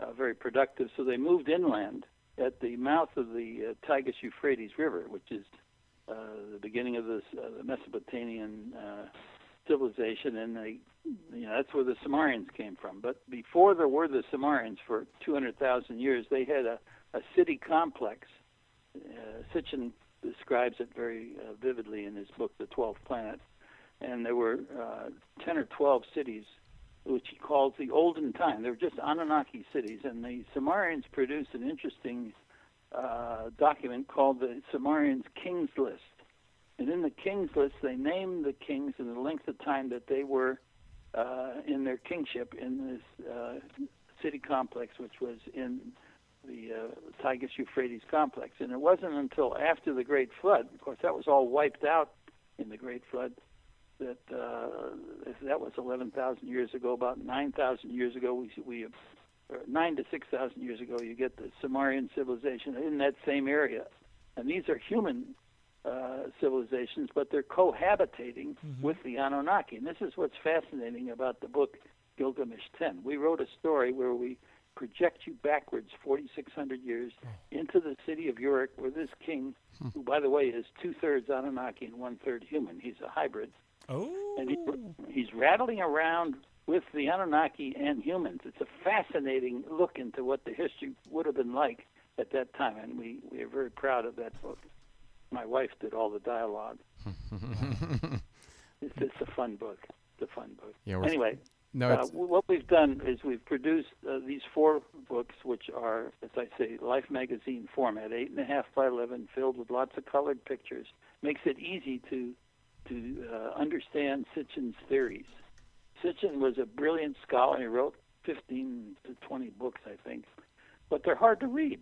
uh, very productive. So they moved inland at the mouth of the uh, Tigris Euphrates River, which is uh, the beginning of this uh, the Mesopotamian uh, civilization, and they, you know, that's where the Sumerians came from. But before there were the Sumerians, for 200,000 years, they had a, a city complex. Uh, Sitchin describes it very uh, vividly in his book, The Twelfth Planet, and there were uh, 10 or 12 cities which he calls the olden time. They were just Anunnaki cities, and the Sumerians produced an interesting uh, document called the Sumerians Kings List. And in the Kings List, they named the kings and the length of time that they were uh, in their kingship in this uh, city complex, which was in the uh, Tigris Euphrates complex. And it wasn't until after the Great Flood, of course, that was all wiped out in the Great Flood, that uh, that was 11,000 years ago. About 9,000 years ago, we we or nine to 6,000 years ago, you get the Sumerian civilization in that same area, and these are human uh, civilizations, but they're cohabitating with the Anunnaki. And this is what's fascinating about the book Gilgamesh 10. We wrote a story where we project you backwards 4,600 years into the city of Uruk, where this king, who, by the way, is two thirds Anunnaki and one third human, he's a hybrid, Oh, and he, he's rattling around with the Anunnaki and humans. It's a fascinating look into what the history would have been like at that time, and we, we are very proud of that book. My wife did all the dialogue. it's, it's a fun book. It's a fun book. Yeah, anyway, No, uh, what we've done is we've produced uh, these four books, which are, as I say, Life magazine format, eight and a half by eleven, filled with lots of colored pictures. Makes it easy to to uh, understand Sitchin's theories. Sitchin was a brilliant scholar. He wrote 15 to 20 books, I think, but they're hard to read,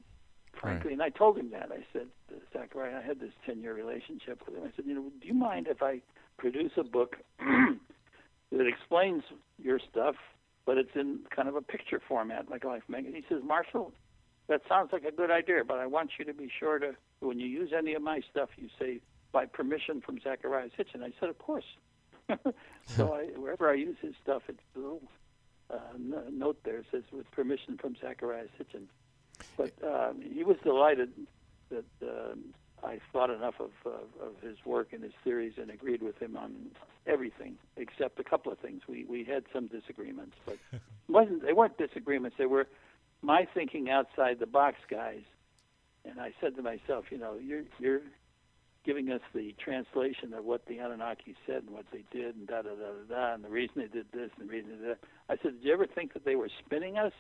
frankly. Right. And I told him that. I said, Zecharia, I had this 10 year relationship with him. I said, you know, do you mind if I produce a book that explains your stuff, but it's in kind of a picture format, like Life Magazine? He says, Marshall, that sounds like a good idea, but I want you to be sure to, when you use any of my stuff, you say, by permission from Zecharia Sitchin. I said, of course. so I, wherever I use his stuff, it's a little uh, n- note there says with permission from Zecharia Sitchin. But um, he was delighted that um, I thought enough of, uh, of his work and his theories and agreed with him on everything except a couple of things. We we had some disagreements, but wasn't they weren't disagreements. They were my thinking outside the box guys. And I said to myself, you know, you're you're giving us the translation of what the Anunnaki said and what they did and da da da da da and the reason they did this and the reason they did that. I said, Did you ever think that they were spinning us?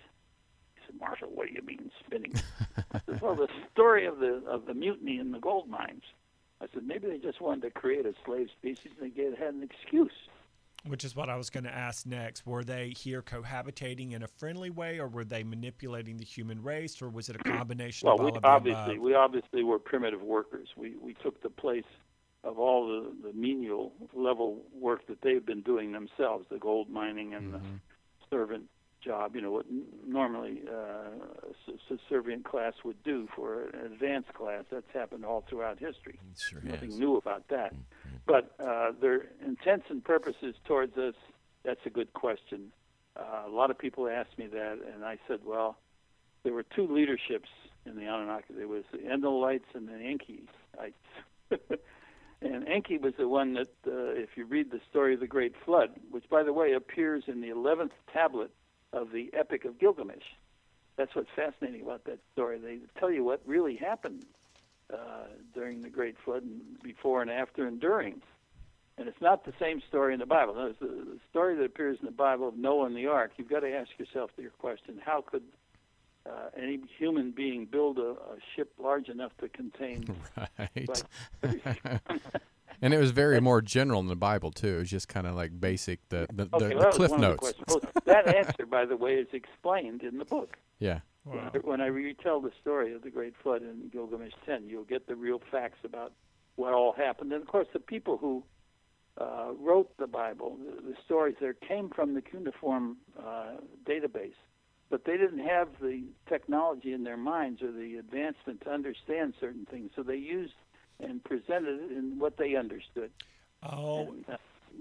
He said, Marshall, what do you mean spinning? I said, Well, the story of the of the mutiny in the gold mines. I said, maybe they just wanted to create a slave species and they get, had an excuse. Which is what I was going to ask next. Were they here cohabitating in a friendly way, or were they manipulating the human race, or was it a combination Well, of all we obviously we obviously were primitive workers. We we took the place of all the, the menial level work that they've been doing themselves, the gold mining and the servant job. You know what normally uh, subservient class would do for an advanced class. That's happened all throughout history. Sure Nothing new about that. But uh, their intents and purposes towards us, that's a good question. Uh, a lot of people asked me that, and I said, well, there were two leaderships in the Anunnaki. There was the Enlilites and the Enkiites. and Enki was the one that, uh, if you read the story of the Great Flood, which, by the way, appears in the 11th tablet of the Epic of Gilgamesh. That's what's fascinating about that story. They tell you what really happened uh, during the Great Flood, and before and after and during. And it's not the same story in the Bible. No, it's the, story that appears in the Bible of Noah and the ark. You've got to ask yourself your question: How could uh, any human being build a, a ship large enough to contain? Right. But- and it was very more general in the Bible too. It was just kind of like basic the the, the, okay, the well, that cliff one of the notes. Well, that answer, by the way, is explained in the book. Yeah. When Wow. I- When I retell the story of the Great Flood in Gilgamesh 10, you'll get the real facts about what all happened. And of course, the people who uh, wrote the Bible, the, the stories there came from the cuneiform uh, database, but they didn't have the technology in their minds or the advancement to understand certain things. So they used and presented it in what they understood. Oh, And, uh,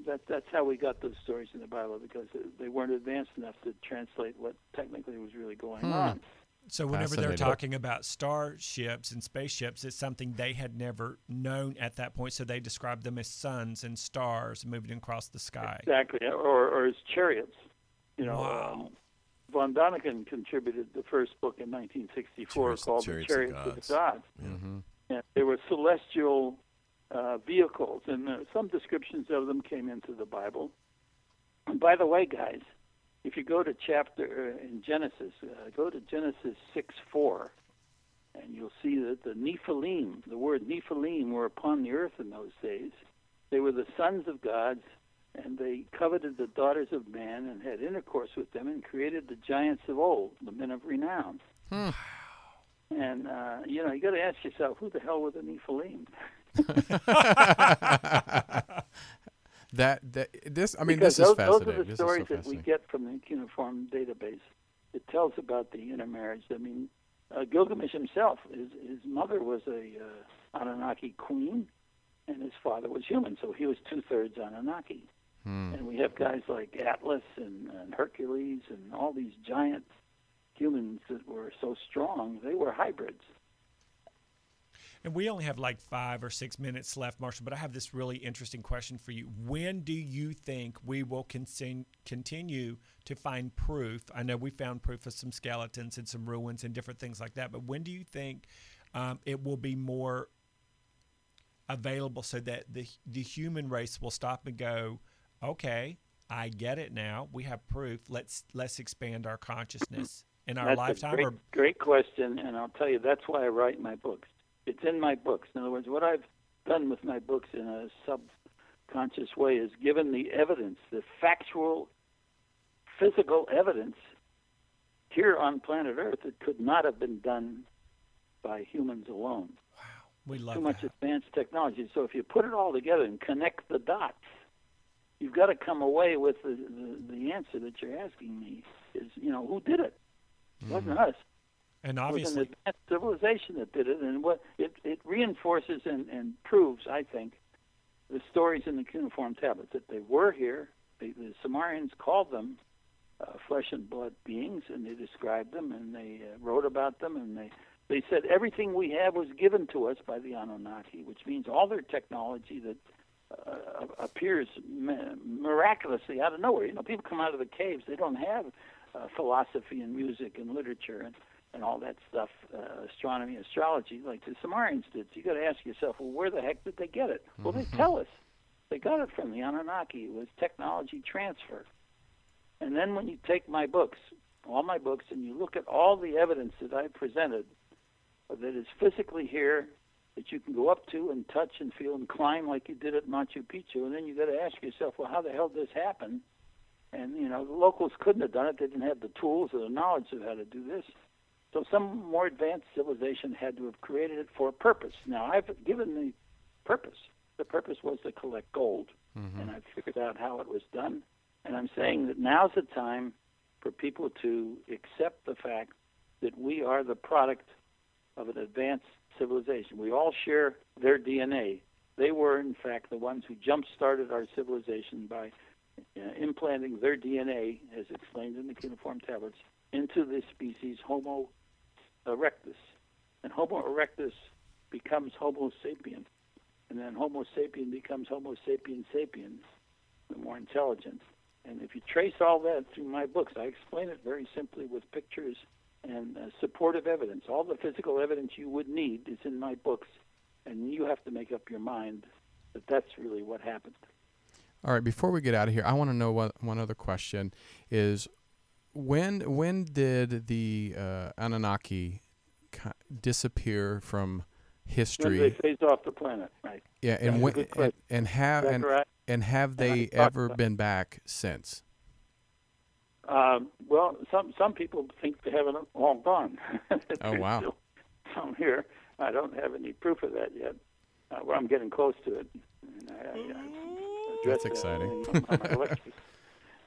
that that's how we got those stories in the Bible because they weren't advanced enough to translate what technically was really going Hmm. on. so whenever they're talking about starships and spaceships, it's something they had never known at that point. So they described them as suns and stars moving across the sky. Exactly, or or as chariots. You know, Wow. um, von Daniken contributed the first book in 1964 Chariots- called Chariots The of Chariots of Gods. the Gods. Mm-hmm. And they were celestial uh, vehicles, and uh, some descriptions of them came into the Bible. And by the way, guys, if you go to chapter uh, in Genesis, uh, go to Genesis 6 4, and you'll see that the Nephilim, the word Nephilim, were upon the earth in those days. They were the sons of gods, and they coveted the daughters of man and had intercourse with them and created the giants of old, the men of renown. Hmm. And, uh, you know, you got to ask yourself, who the hell were the Nephilim? that that this I mean because this is those, fascinating. those are the This stories so that we get from the cuneiform database. It tells about the intermarriage. I mean, uh, Gilgamesh himself, his, his mother was a uh, Anunnaki queen, and his father was human, so he was two thirds Anunnaki. Hmm. And we have guys like Atlas and, and Hercules and all these giant humans that were so strong. They were hybrids. And we only have like five or six minutes left, Marshall, but I have this really interesting question for you. When do you think we will continue to find proof? I know we found proof of some skeletons and some ruins and different things like that, but when do you think um, it will be more available so that the, the human race will stop and go, okay, I get it now. We have proof. Let's let's expand our consciousness in our That's lifetime. a great, or great question, and I'll tell you that's why I write my books. It's in my books. In other words, what I've done with my books in a subconscious way is given the evidence, the factual, physical evidence here on planet Earth, that could not have been done by humans alone. Wow, we love Too much that. advanced technology. So if you put it all together and connect the dots, you've got to come away with the, the, the answer that you're asking me is, you know, who did it? It wasn't us. And obviously, It was an advanced civilization that did it, and what it, it reinforces and, and proves, I think, the stories in the cuneiform tablets that they were here. They, the Sumerians called them uh, flesh and blood beings, and they described them, and they uh, wrote about them, and they they said everything we have was given to us by the Anunnaki, which means all their technology that uh, appears mi- miraculously out of nowhere. You know, people come out of the caves; they don't have uh, philosophy and music and literature and and all that stuff, uh, astronomy, astrology, like the Sumerians did. So you got to ask yourself, well, where the heck did they get it? Well, they tell us they got it from the Anunnaki. It was technology transfer. And then when you take my books, all my books, and you look at all the evidence that I presented that is physically here, that you can go up to and touch and feel and climb like you did at Machu Picchu, and then you got to ask yourself, well, how the hell did this happen? And you know, the locals couldn't have done it; they didn't have the tools or the knowledge of how to do this. So some more advanced civilization had to have created it for a purpose. Now I've given the purpose. The purpose was to collect gold, mm-hmm. and I've figured out how it was done. And I'm saying that now's the time for people to accept the fact that we are the product of an advanced civilization. We all share their DNA. They were, in fact, the ones who jump started our civilization by implanting their DNA, as explained in the cuneiform tablets, into this species Homo erectus. And Homo erectus becomes Homo sapien. And then Homo sapien becomes Homo sapien sapiens, the more intelligent. And if you trace all that through my books, I explain it very simply with pictures and uh, supportive evidence. All the physical evidence you would need is in my books, and you have to make up your mind that that's really what happened. All right, before we get out of here, I want to know what, one other question is when when did the uh, Anunnaki ki- disappear from When history? they phased off the planet, right? yeah, and when, and, and have and, and have they ever been back since? Um, well, some some people think they haven't all gone. Oh, wow. Some here. I don't have any proof of that yet. Uh, well, I'm getting close to it. I, I, addressed That's exciting. in my- my.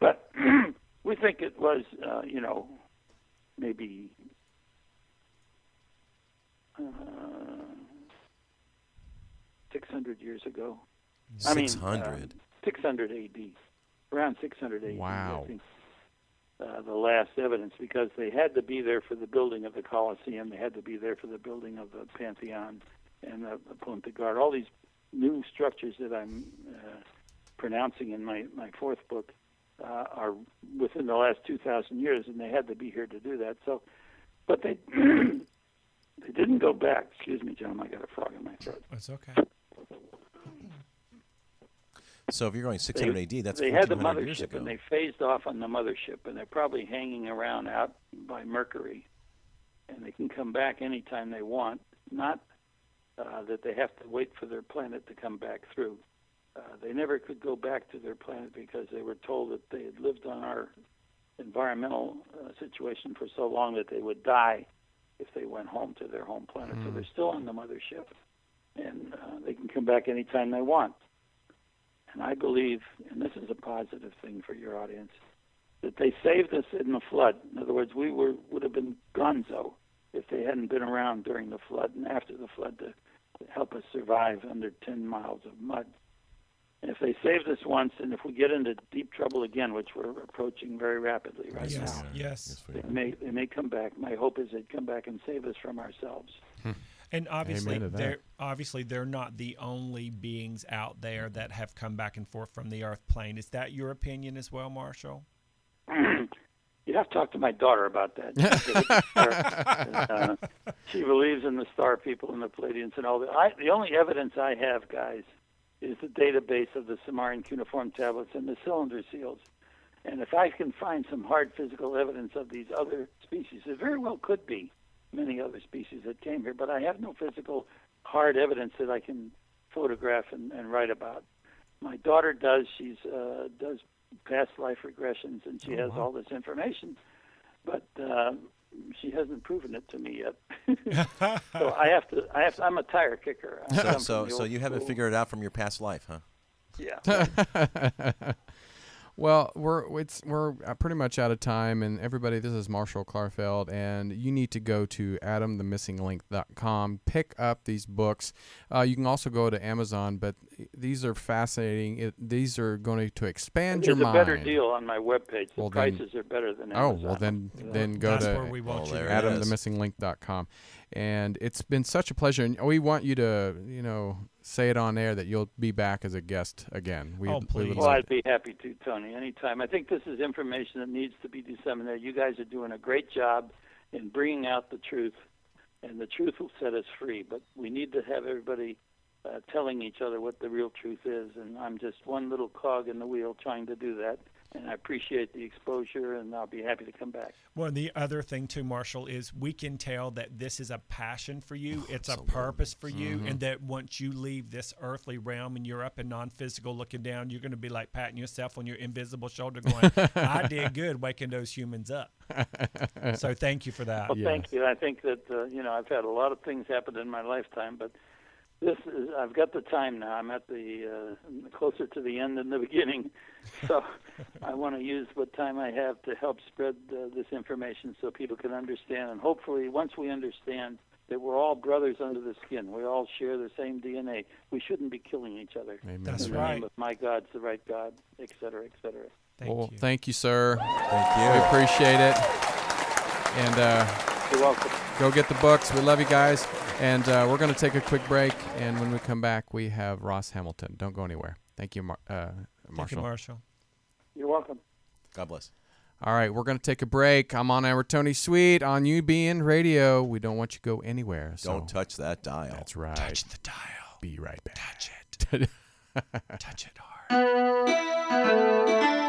But we think it was, uh, you know, maybe uh, 600 years ago. I mean, Six hundred. uh, 600 AD, around 600 AD. Wow. I think, uh, the last evidence because they had to be there for the building of the Colosseum. They had to be there for the building of the Pantheon and the, the Punta Guard. All these new structures that I'm uh, pronouncing in my, my fourth book uh, are within the last 2,000 years, and they had to be here to do that. So, but they they didn't go back. Excuse me, John. I got a frog in my throat. It's okay. So if you're going 600 AD, that's they had the 1400 years mothership ago. and they phased off on the mothership and they're probably hanging around out by Mercury and they can come back anytime they want not uh, that they have to wait for their planet to come back through uh, they never could go back to their planet because they were told that they had lived on our environmental uh, situation for so long that they would die if they went home to their home planet so they're still on the mothership and uh, they can come back anytime they want and I believe, and this is a positive thing for your audience, that they saved us in the flood. In other words, we were would have been gonzo if they hadn't been around during the flood and after the flood to, to help us survive under 10 miles of mud. And if they saved us once, and if we get into deep trouble again, which we're approaching very rapidly right Yes. now, Yes. we they may they may come back. My hope is they'd come back and save us from ourselves. And obviously, they're obviously they're not the only beings out there that have come back and forth from the Earth plane. Is that your opinion as well, Marshall? You'd have to talk to my daughter about that. uh, she believes in the star people and the Pleiadians and all that. I, the only evidence I have, guys, is the database of the Sumerian cuneiform tablets and the cylinder seals. And if I can find some hard physical evidence of these other species, it very well could be many other species that came here, but I have no physical hard evidence that I can photograph and, and write about. My daughter does. She's uh, does past life regressions, and she has all this information. but uh, she hasn't proven it to me yet. so I have to. I have. To, I'm a tire kicker. I So, so, so you haven't figured it out from your past life, huh? Yeah. Well, we're it's we're uh, pretty much out of time, and everybody, this is Marshall Klarfeld, and you need to go to adamthemissinglink.com, pick up these books. Uh, you can also go to Amazon, but these are fascinating. It, these are going to expand There's your a better deal on my webpage. The Well, then- prices are better than Oh Amazon. Oh, well, then Yeah. then go That's to where we want you. there to it go. is. adamthemissinglink.com. And it's been such a pleasure, and we want you to, you know, say it on air that you'll be back as a guest again. We, Oh, we would please. Well, I'd be happy to, Tony, anytime. I think this is information that needs to be disseminated. You guys are doing a great job in bringing out the truth, and the truth will set us free. But we need to have everybody uh, telling each other what the real truth is, and I'm just one little cog in the wheel trying to do that. And I appreciate the exposure, and I'll be happy to come back. Well, the other thing too, Marshall, is we can tell that this is a passion for you. It's a purpose for you, Mm-hmm. and that once you leave this earthly realm and you're up in non-physical, looking down, you're going to be like patting yourself on your invisible shoulder, going, "I did good, waking those humans up." so thank you for that. Well, Yes. thank you. I think that uh, you know I've had a lot of things happen in my lifetime, but this is I've got the time now. I'm at the uh, closer to the end than the beginning, so I want to use what time I have to help spread uh, this information so people can understand. And hopefully, once we understand that we're all brothers under the skin, we all share the same DNA. We shouldn't be killing each other. Amen. That's in the right. name of my God's the right God, et cetera, et cetera. Thank well, you. thank you, sir. Thank We appreciate it. And uh, You're welcome. go get the books. We love you guys. And uh, we're going to take a quick break. And when we come back, we have Ross Hamilton. Don't go anywhere. Thank you, Mar- uh, Thank Marshall. you, Marshall. You're welcome. God bless. All right, we're going to take a break. I'm on air with Tony Sweet on UBN Radio. We don't want you to go anywhere. So Don't touch that dial. That's right. Touch the dial. Be right back. Touch it. Touch it hard.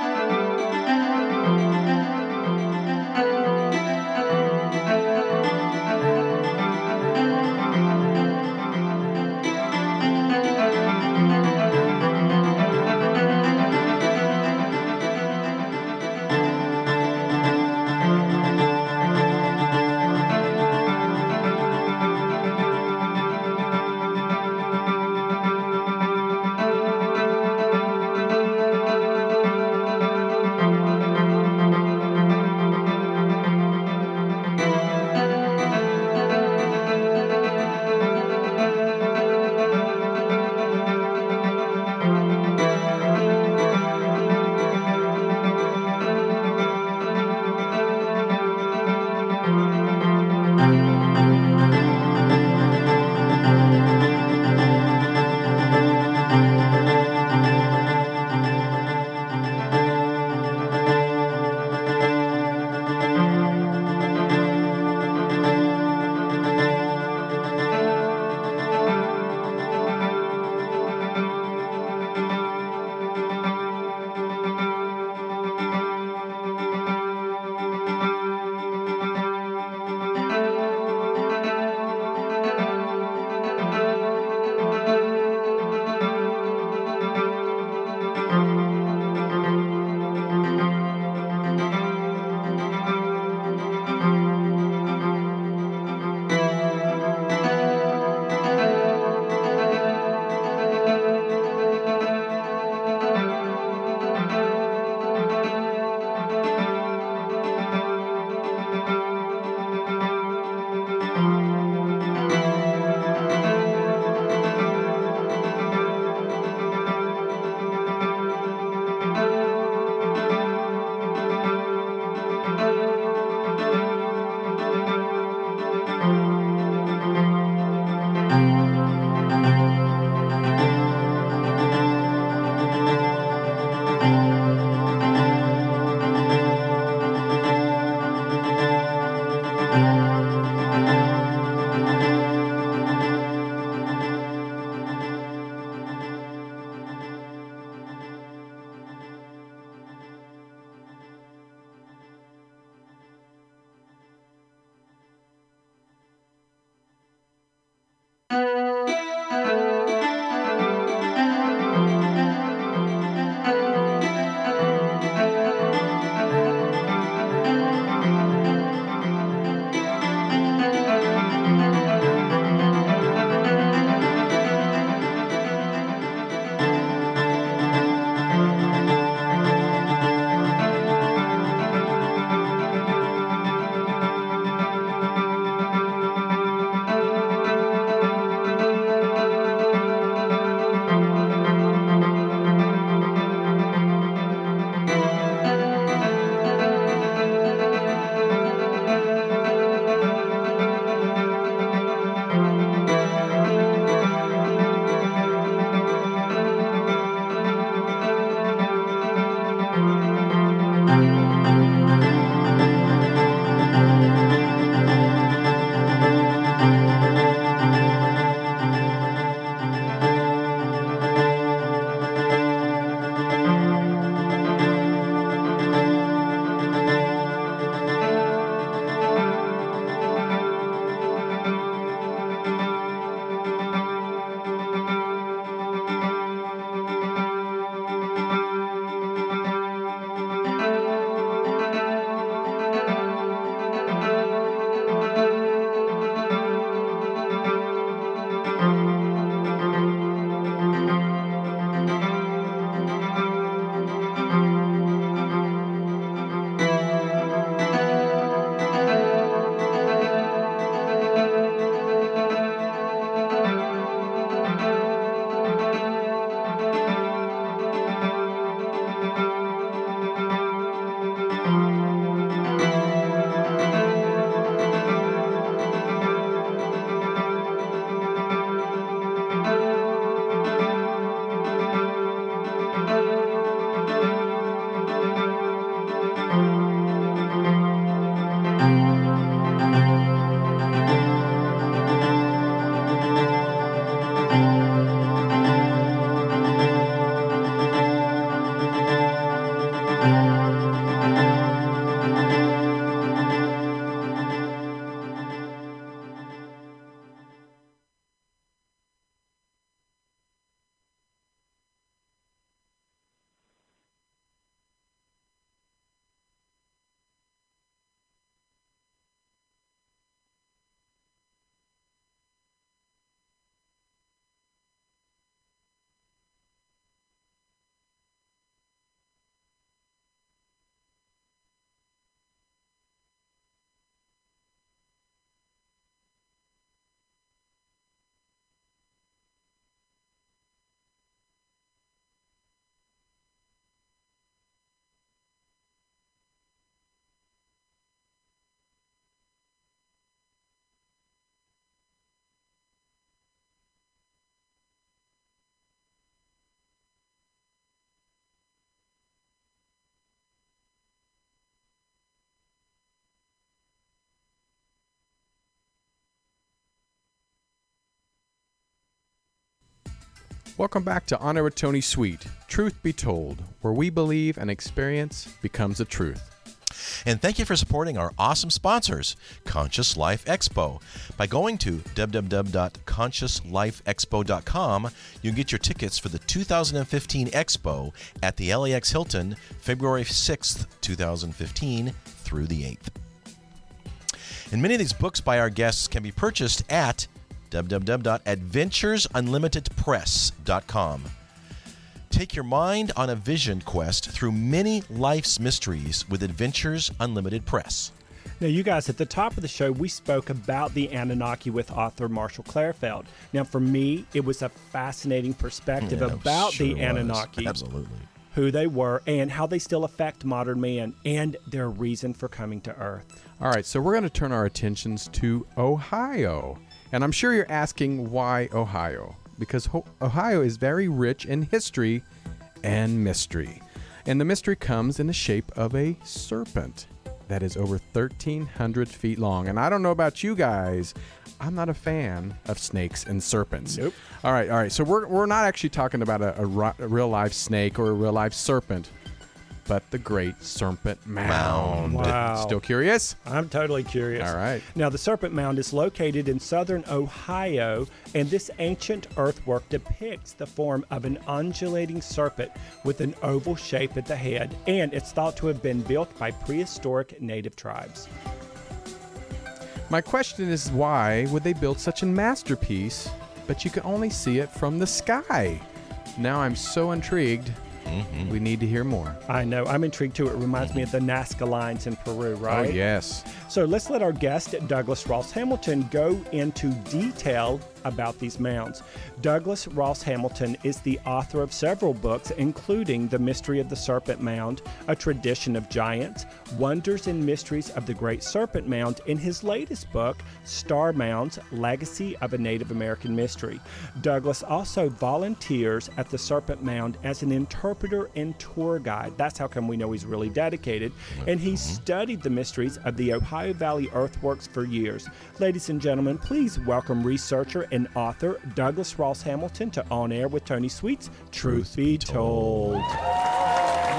Welcome back to On Air with Tony Sweet. Truth be told, where we believe an experience becomes a truth. And thank you for supporting our awesome sponsors, Conscious Life Expo. By going to www.consciouslifeexpo.com, you can get your tickets for the 2015 Expo at the LAX Hilton, February 6th, 2015 through the 8th. And many of these books by our guests can be purchased at www.adventuresunlimitedpress.com. Take your mind on a vision quest through many life's mysteries with Adventures Unlimited Press. Now, you guys, at the top of the show, we spoke about the Anunnaki with author Marshall Klarfeld. Now, for me, it was a fascinating perspective Yeah, about sure the was. Anunnaki, Absolutely. who they were, and how they still affect modern man, and their reason for coming to Earth. All right, so we're going to turn our attentions to Ohio. And I'm sure you're asking why Ohio? Because Ho- Ohio is very rich in history and mystery. And the mystery comes in the shape of a serpent that is over 1,300 feet long. And I don't know about you guys, I'm not a fan of snakes and serpents. Nope. All right, all right. So we're, we're not actually talking about a, a, ri- a real life snake or a real life serpent, but the Great Serpent Mound. Mound. Wow. Still curious? I'm totally curious. All right. Now, the Serpent Mound is located in southern Ohio, and this ancient earthwork depicts the form of an undulating serpent with an oval shape at the head, and it's thought to have been built by prehistoric native tribes. My question is why would they build such a masterpiece, but you can only see it from the sky? Now I'm so intrigued. Mm-hmm. We need to hear more. I know, I'm intrigued too. It reminds me of the Nazca lines in Peru, oh, right? Oh, yes. So let's let our guest, Douglas Ross Hamilton, go into detail about these mounds. Douglas Ross Hamilton is the author of several books, including The Mystery of the Serpent Mound, A Tradition of Giants, Wonders and Mysteries of the Great Serpent Mound, in his latest book, Star Mounds Legacy of a Native American Mystery. Douglas also volunteers at the Serpent Mound as an interpreter and tour guide. That's how come we know he's really dedicated. And he's mm-hmm. studied the mysteries of the Ohio Valley earthworks for years. Ladies and gentlemen, please welcome researcher and author Douglas Ross Hamilton to On Air with Tony Sweets. Truth be told.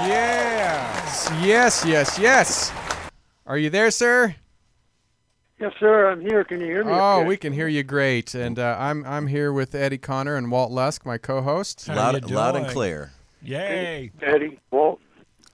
Yes. Yes, yes, yes. Are you there, sir? Yes, sir. I'm here. Can you hear me? Oh, okay? we can hear you great. And uh, I'm I'm here with Eddie Connor and Walt Lusk, my co-host. How Loud, you loud and clear. Yay! Eddie, Walt.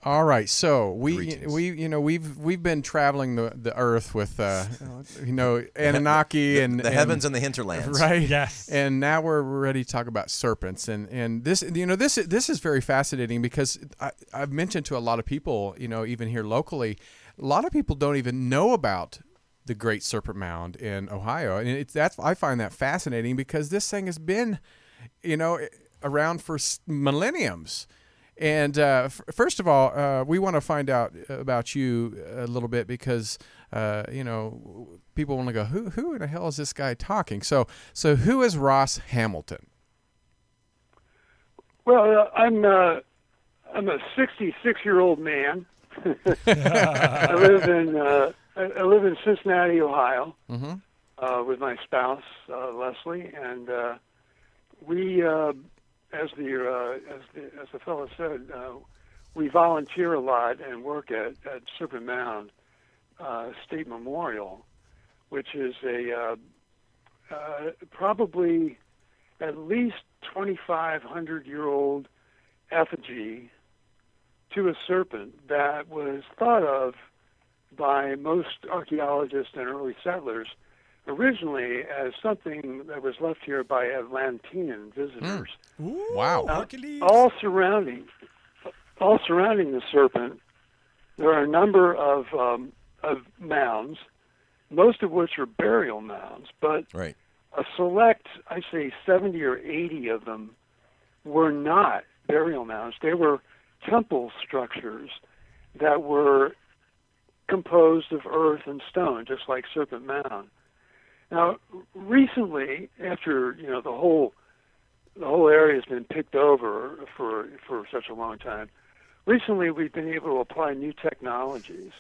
All right, so we Greetings. we you know we've we've been traveling the, the earth with uh, you know Anunnaki and The heavens and the hinterlands. right Yes. and now we're ready to talk about serpents and and this you know this this is very fascinating because I, I've mentioned to a lot of people you know even here locally a lot of people don't even know about the Great Serpent Mound in Ohio and it's that's I find that fascinating because this thing has been you know around for s- millenniums. And uh, f- first of all, uh, we want to find out about you a little bit because uh, you know people want to go, who who in the hell is this guy talking? So so who is Ross Hamilton? Well, uh, I'm uh, I'm a 66 year old man. I live in uh, I I live in Cincinnati, Ohio, Mm-hmm. uh, with my spouse uh, Leslie, and uh, we, uh, as the uh, as the as the fellow said, uh, we volunteer a lot and work at at Serpent Mound uh, State Memorial, which is a uh, uh, probably at least 2,500 year old effigy to a serpent that was thought of by most archaeologists and early settlers originally as something that was left here by Atlantean visitors. Wow. Uh, all surrounding, all surrounding the serpent, there are a number of um, of mounds, most of which are burial mounds, but Right. a select, I say 70 or 80 of them were not burial mounds. They were temple structures that were composed of earth and stone, just like Serpent Mound. Now, recently, after you know the whole the whole area has been picked over for for such a long time, recently we've been able to apply new technologies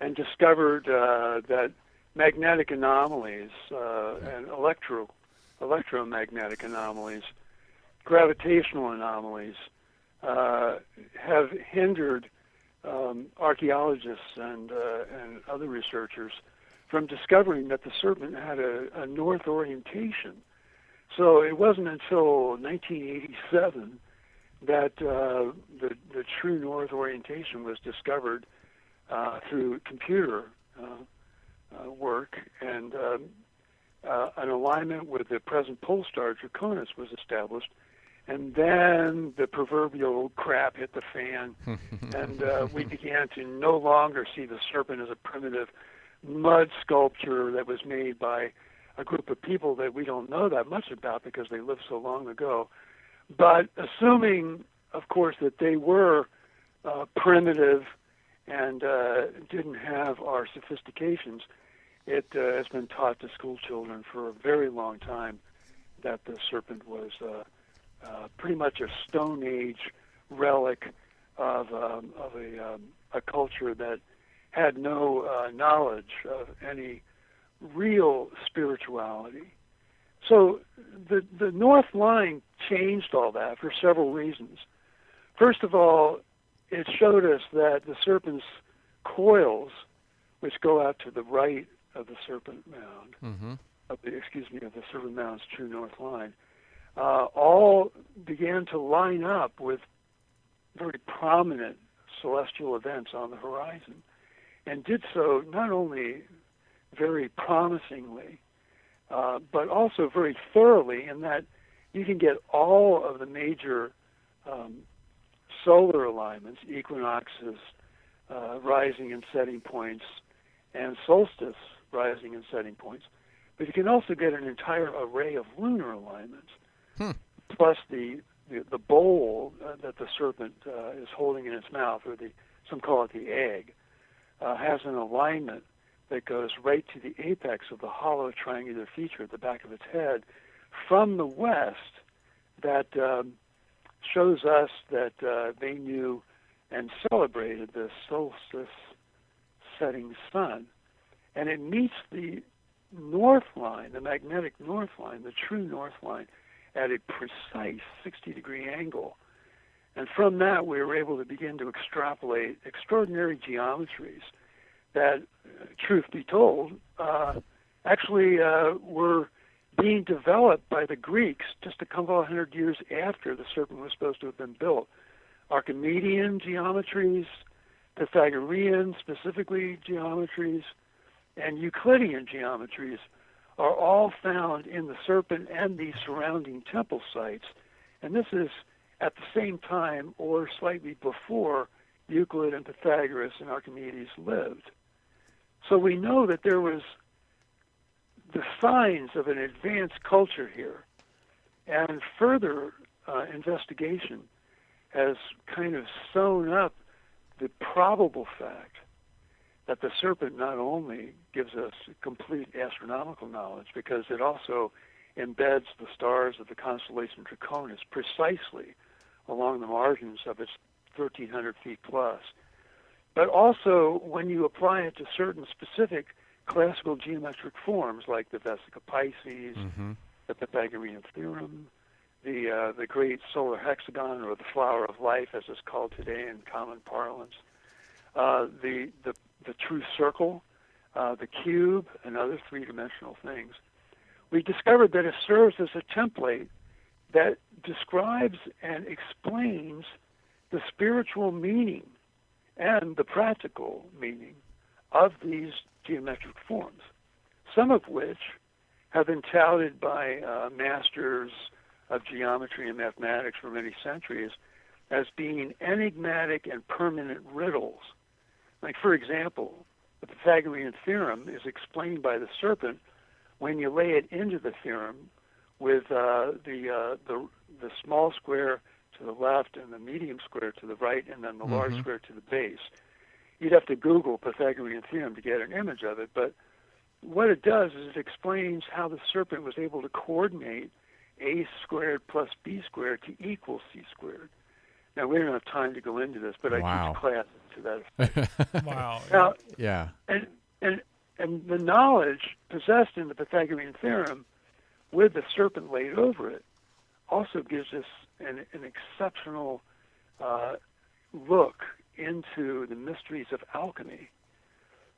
and discovered uh, that magnetic anomalies uh, and electro electromagnetic anomalies gravitational anomalies uh, have hindered um, archaeologists and uh, and other researchers from discovering that the serpent had a, a north orientation. So it wasn't until 1987 that uh, the the true north orientation was discovered uh, through computer uh, uh work. And um, uh, an alignment with the present pole star Draconis was established. And then the proverbial crap hit the fan, and uh, we began to no longer see the serpent as a primitive mud sculpture that was made by a group of people that we don't know that much about because they lived so long ago. But assuming, of course, that they were uh, primitive and uh, didn't have our sophistications, it uh, has been taught to school children for a very long time that the serpent was. Uh, uh, pretty much a Stone Age relic of, um, of a, um, a culture that had no uh, knowledge of any real spirituality. So the, the North Line changed all that for several reasons. First of all, it showed us that the serpent's coils, which go out to the right of the serpent mound, mm-hmm. of the, excuse me, of the serpent mound's true north line, uh, all began to line up with very prominent celestial events on the horizon, and did so not only very promisingly, uh, but also very thoroughly, in that you can get all of the major um, solar alignments, equinoxes, uh, rising and setting points, and solstice rising and setting points. But you can also get an entire array of lunar alignments hmm. plus the, the, the bowl uh, that the serpent uh, is holding in its mouth, or the some call it the egg, uh, has an alignment that goes right to the apex of the hollow triangular feature at the back of its head from the west that um, shows us that uh, they knew and celebrated the solstice setting sun. And it meets the north line, the magnetic north line, the true north line, at a precise 60 degree angle. And from that, we were able to begin to extrapolate extraordinary geometries that, truth be told, uh, actually uh, were being developed by the Greeks just a couple of hundred years after the serpent was supposed to have been built. Archimedean geometries, Pythagorean, specifically geometries, and Euclidean geometries are all found in the serpent and the surrounding temple sites. And this is at the same time or slightly before Euclid and Pythagoras and Archimedes lived. So we know that there was the signs of an advanced culture here. And further uh, investigation has kind of sewn up the probable fact that the serpent not only gives us complete astronomical knowledge because it also embeds the stars of the constellation Draconis precisely along the margins of its 1,300 feet plus. But also, when you apply it to certain specific classical geometric forms like the Vesica Piscis, mm-hmm. the Pythagorean theorem, the uh, the great solar hexagon, or the flower of life, as it's called today in common parlance, uh, the the the true circle, uh, the cube, and other three dimensional things, we discovered that it serves as a template that describes and explains the spiritual meaning and the practical meaning of these geometric forms, some of which have been touted by uh, masters of geometry and mathematics for many centuries as being enigmatic and permanent riddles. Like, for example, the Pythagorean theorem is explained by the serpent when you lay it into the theorem with uh, the, uh, the, the small square to the left and the medium square to the right and then the mm-hmm. large square to the base. You'd have to Google Pythagorean theorem to get an image of it, but what it does is it explains how the serpent was able to coordinate a squared plus b squared to equal c squared. Now we don't have time to go into this, but I wow. teach class to that effect. wow. Now, yeah. And and and the knowledge possessed in the Pythagorean theorem, with the serpent laid over it, also gives us an, an exceptional uh, look into the mysteries of alchemy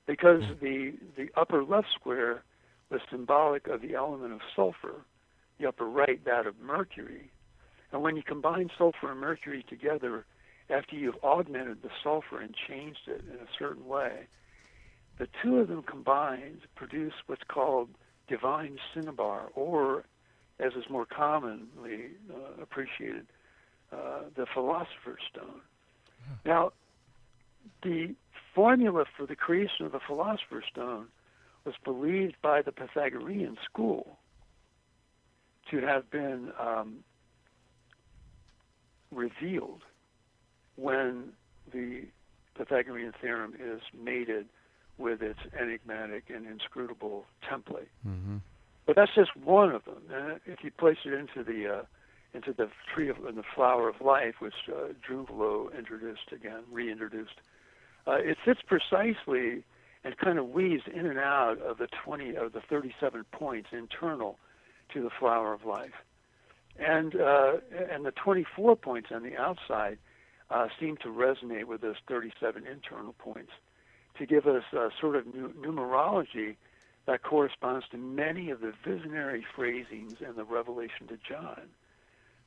because mm. the, the upper left square was symbolic of the element of sulfur, the upper right that of mercury. And when you combine sulfur and mercury together, after you've augmented the sulfur and changed it in a certain way, the two of them combined produce what's called divine cinnabar, or as is more commonly uh, appreciated, uh, the philosopher's stone. Now, the formula for the creation of the philosopher's stone was believed by the Pythagorean school to have been um, revealed when the Pythagorean theorem is mated with its enigmatic and inscrutable template. Mm-hmm. But that's just one of them. And if you place it into the uh, into the tree of the flower of life, which uh, introduced again, reintroduced, uh, it fits precisely and kind of weaves in and out of the 20 of the 37 points internal to the flower of life, and uh, and the 24 points on the outside uh, seem to resonate with those 37 internal points to give us a sort of numerology that corresponds to many of the visionary phrasings in the Revelation to John.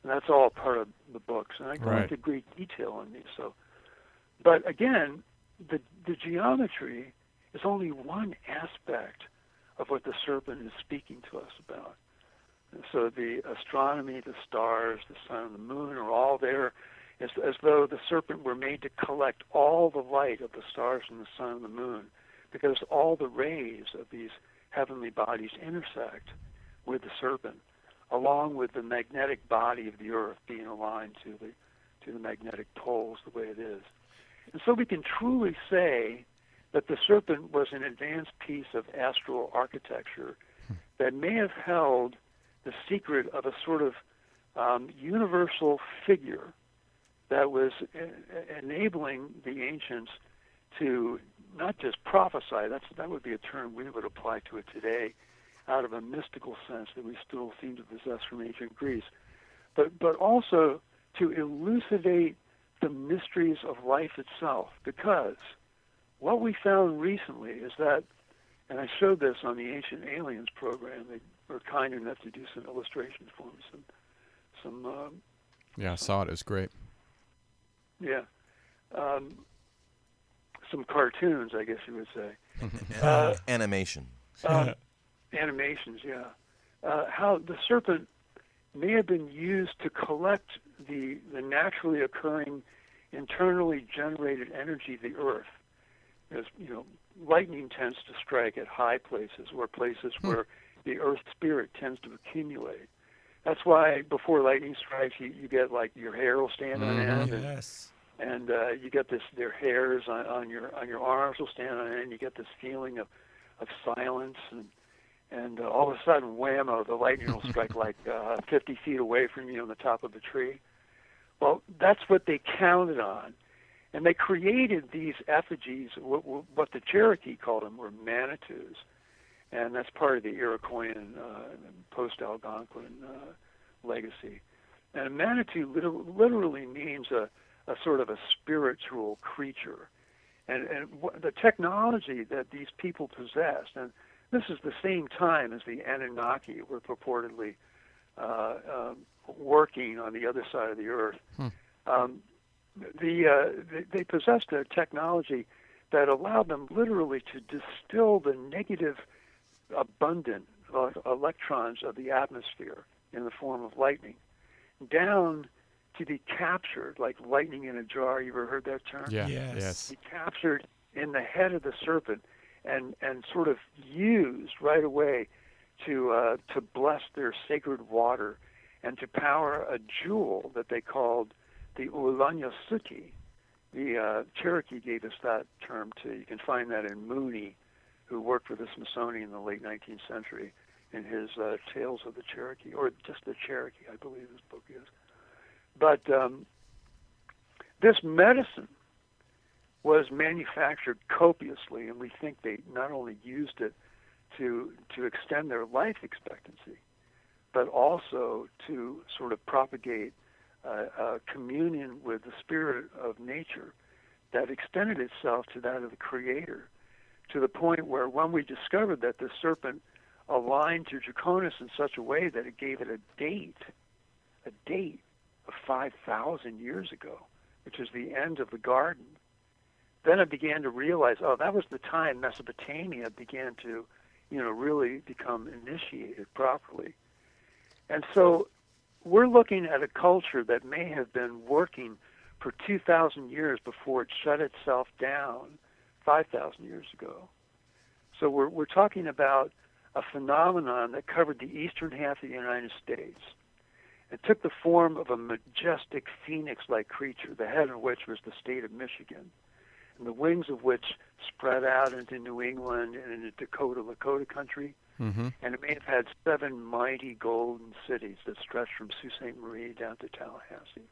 And that's all part of the books. And I go right. into great detail on these. So, but again, the the geometry is only one aspect of what the serpent is speaking to us about. And so the astronomy, the stars, the sun, and the moon are all there as, as though the serpent were made to collect all the light of the stars and the sun and the moon, because all the rays of these heavenly bodies intersect with the serpent, along with the magnetic body of the earth being aligned to the to the magnetic poles the way it is. And so we can truly say that the serpent was an advanced piece of astral architecture that may have held the secret of a sort of um, universal figure that was enabling the ancients to not just prophesy, that's, that would be a term we would apply to it today out of a mystical sense that we still seem to possess from ancient Greece, but, but also to elucidate the mysteries of life itself. Because what we found recently is that, and I showed this on the Ancient Aliens program, they were kind enough to do some illustrations for me, some, some um, yeah, I saw it. It was great. Yeah. Um, some cartoons, I guess you would say. uh, animation. Um, animations, yeah. Uh, how the serpent may have been used to collect the the naturally occurring, internally generated energy of the earth. As you know, lightning tends to strike at high places or places hmm. where the earth spirit tends to accumulate. That's why before lightning strikes, you, you get like your hair will stand mm-hmm. on end. And, yes and uh, you get this their hairs on, on your on your arms will stand on end. You get this feeling of of silence and and uh, all of a sudden, whammo! The lightning will strike like uh, 50 feet away from you on the top of the tree. Well, that's what they counted on, and they created these effigies. What, what the Cherokee called them were manitous, and that's part of the Iroquoian uh, post-Algonquin uh, legacy. And a manitou literally means a a sort of a spiritual creature. And, and the technology that these people possessed, and this is the same time as the Anunnaki were purportedly uh, um, working on the other side of the earth. Hmm. Um, the, uh, they, they possessed a technology that allowed them literally to distill the negative, abundant uh, electrons of the atmosphere in the form of lightning down to be captured like lightning in a jar. You ever heard that term? Yeah. Yes. yes. Be captured in the head of the serpent and and sort of used right away to uh, to bless their sacred water and to power a jewel that they called the Ulanya Suti. The uh, Cherokee gave us that term too. You can find that in Mooney, who worked for the Smithsonian in the late 19th century, in his uh, Tales of the Cherokee, or just the Cherokee, I believe his book is. But um, this medicine was manufactured copiously, and we think they not only used it to to extend their life expectancy, but also to sort of propagate uh, a communion with the spirit of nature that extended itself to that of the Creator, to the point where when we discovered that the serpent aligned to Draconis in such a way that it gave it a date, a date of 5,000 years ago, which is the end of the garden, then I began to realize, oh, that was the time Mesopotamia began to, you know, really become initiated properly. And so we're looking at a culture that may have been working for 2,000 years before it shut itself down 5,000 years ago. So we're, we're talking about a phenomenon that covered the eastern half of the United States. It took the form of a majestic phoenix like creature, the head of which was the state of Michigan, and the wings of which spread out into New England and into Dakota, Lakota country. Mm-hmm. And it may have had seven mighty golden cities that stretched from Sault Ste. Marie down to Tallahassee.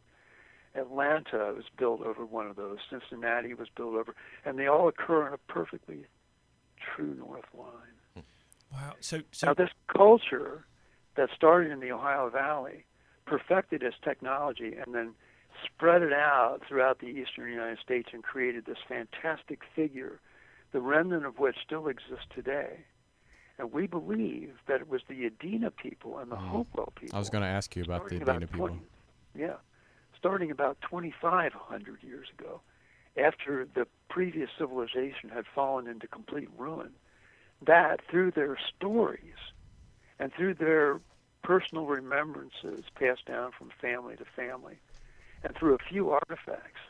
Atlanta was built over one of those. Cincinnati was built over, and they all occur in a perfectly true north line. Hmm. Wow. So, so Now, this culture that started in the Ohio Valley perfected its technology and then spread it out throughout the eastern United States and created this fantastic figure, the remnant of which still exists today. And we believe that it was the Adena people and the oh. Hopewell people. I was going to ask you about the Adena people. 20 yeah, starting about 2,500 years ago, after the previous civilization had fallen into complete ruin, that through their stories and through their personal remembrances passed down from family to family, and through a few artifacts,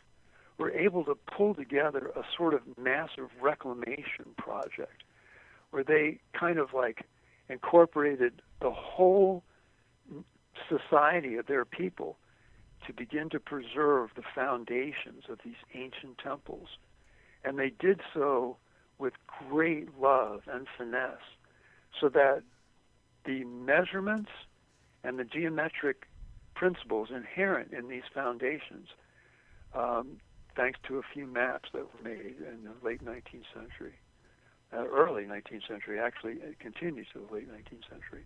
were able to pull together a sort of massive reclamation project where they kind of like incorporated the whole society of their people to begin to preserve the foundations of these ancient temples. And they did so with great love and finesse, so that the measurements and the geometric principles inherent in these foundations, um, thanks to a few maps that were made in the late 19th century, uh, early 19th century, actually, it continues to the late 19th century,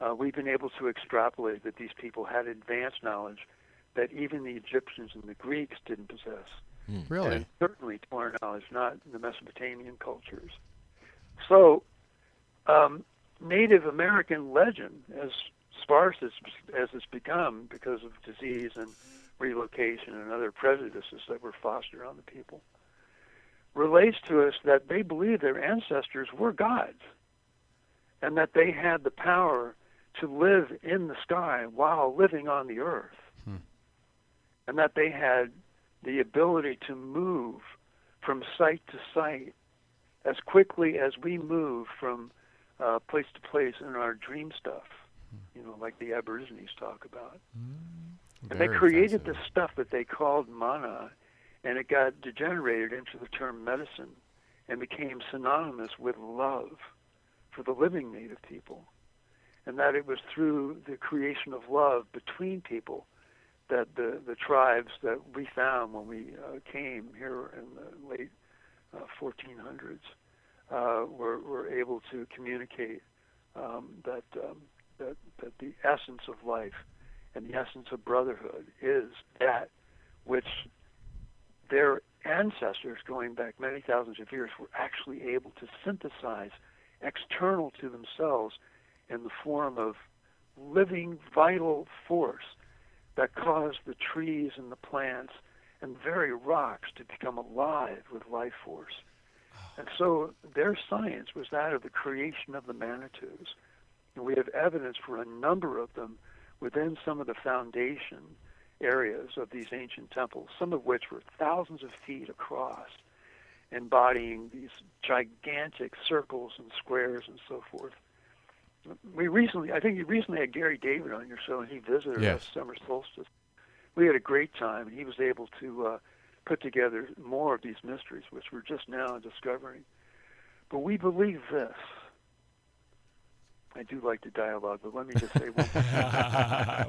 uh, we've been able to extrapolate that these people had advanced knowledge that even the Egyptians and the Greeks didn't possess. Really? And certainly, to our knowledge, not the Mesopotamian cultures. So, um, Native American legend, as sparse as, as it's become because of disease and relocation and other prejudices that were fostered on the people, relates to us that they believe their ancestors were gods and that they had the power to live in the sky while living on the earth. And that they had the ability to move from site to site as quickly as we move from uh, place to place in our dream stuff, you know, like the Aborigines talk about. And they created fascinating. this stuff that they called mana, and it got degenerated into the term medicine and became synonymous with love for the living native people. And that it was through the creation of love between people that the, the tribes that we found when we uh, came here in the late uh, 1400s uh, were, were able to communicate um, that, um, that, that the essence of life and the essence of brotherhood is that which their ancestors, going back many thousands of years, were actually able to synthesize external to themselves in the form of living, vital force that caused the trees and the plants and very rocks to become alive with life force. And so their science was that of the creation of the Manitous. And we have evidence for a number of them within some of the foundation areas of these ancient temples, some of which were thousands of feet across, embodying these gigantic circles and squares and so forth. We recently, I think you recently had Gary David on your show, and he visited Yes. us summer solstice. We had a great time, and he was able to uh, put together more of these mysteries, which we're just now discovering. But we believe this. I do like the dialogue, but let me just say one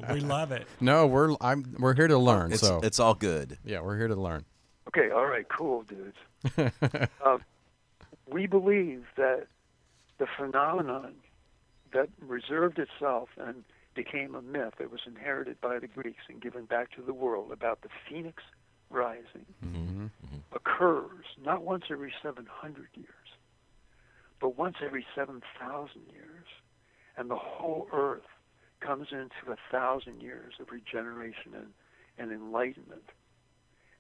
we love it. No, we're I'm we're here to learn. It's, so it's all good. yeah, we're here to learn. Okay, all right, cool, dudes. uh, we believe that the phenomenon that reserved itself and became a myth that was inherited by the Greeks and given back to the world about the phoenix rising Mm-hmm. occurs not once every 700 years, but once every 7,000 years. And the whole earth comes into a thousand years of regeneration and, and enlightenment.